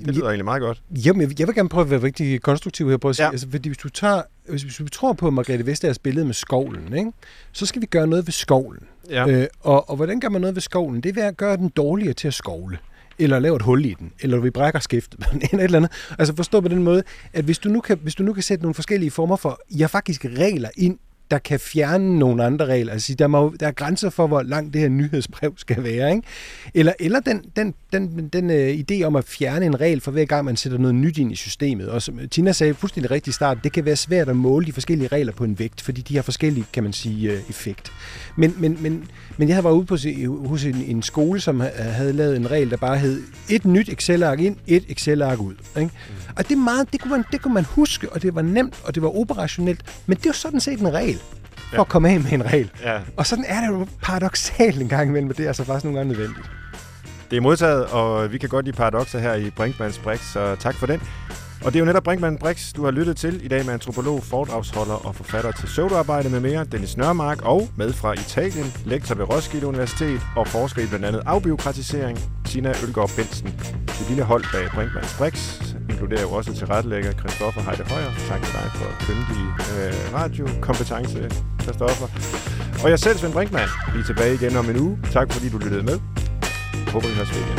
det lyder ja, egentlig meget godt. Jamen, jeg, jeg vil gerne prøve at være rigtig konstruktiv her på at sige, ja. altså, fordi hvis du tager, hvis, hvis vi tror på Margrethe Vestagers billede med skovlen, ikke, så skal vi gøre noget ved skovlen. Ja. Øh, og, og hvordan gør man noget ved skovlen? Det er ved at gøre den dårligere til at skovle eller lave et hul i den, eller vi brækker skiftet, eller et eller andet. Altså forstå på den måde, at hvis du nu kan, hvis du nu kan sætte nogle forskellige former for, ja faktisk regler ind der kan fjerne nogle andre regler. Altså, der, må, der er grænser for, hvor langt det her nyhedsbrev skal være. Ikke? Eller, eller den, den, den, den uh, idé om at fjerne en regel for hver gang, man sætter noget nyt ind i systemet. Og som Tina sagde fuldstændig rigtigt i starten, det kan være svært at måle de forskellige regler på en vægt, fordi de har forskellige, kan man sige, uh, effekt. Men, men, men, men jeg var ude på, hos en, en skole, som havde lavet en regel, der bare hed et nyt Excel-ark ind, et Excel-ark ud. Ikke? Mm. Og det, meget, det, kunne man, det kunne man huske, og det var nemt, og det var operationelt, men det var sådan set en regel for ja. at komme af med en regel. Ja. Og sådan er det jo paradoxalt en gang imellem, men det er altså faktisk nogle gange nødvendigt. Det er modtaget, og vi kan godt lide paradoxer her i Brinkmanns Brix, så tak for den. Og det er jo netop Brinkmann Brix, du har lyttet til i dag med antropolog, foredragsholder og forfatter til pseudoarbejde med mere, Dennis Nørmark, og med fra Italien, lektor ved Roskilde Universitet og forsker i blandt andet afbiokratisering, Tina Ølgaard Bensen. Det lille hold bag Brinkmann Brix inkluderer jo også tilrettelægger Christoffer Heide Højer. Tak til dig for kyndig øh, radiokompetence, Christoffer. Og jeg selv, Svend Brinkmann. Vi er tilbage igen om en uge. Tak fordi du lyttede med. Jeg håber, vi høres ved igen.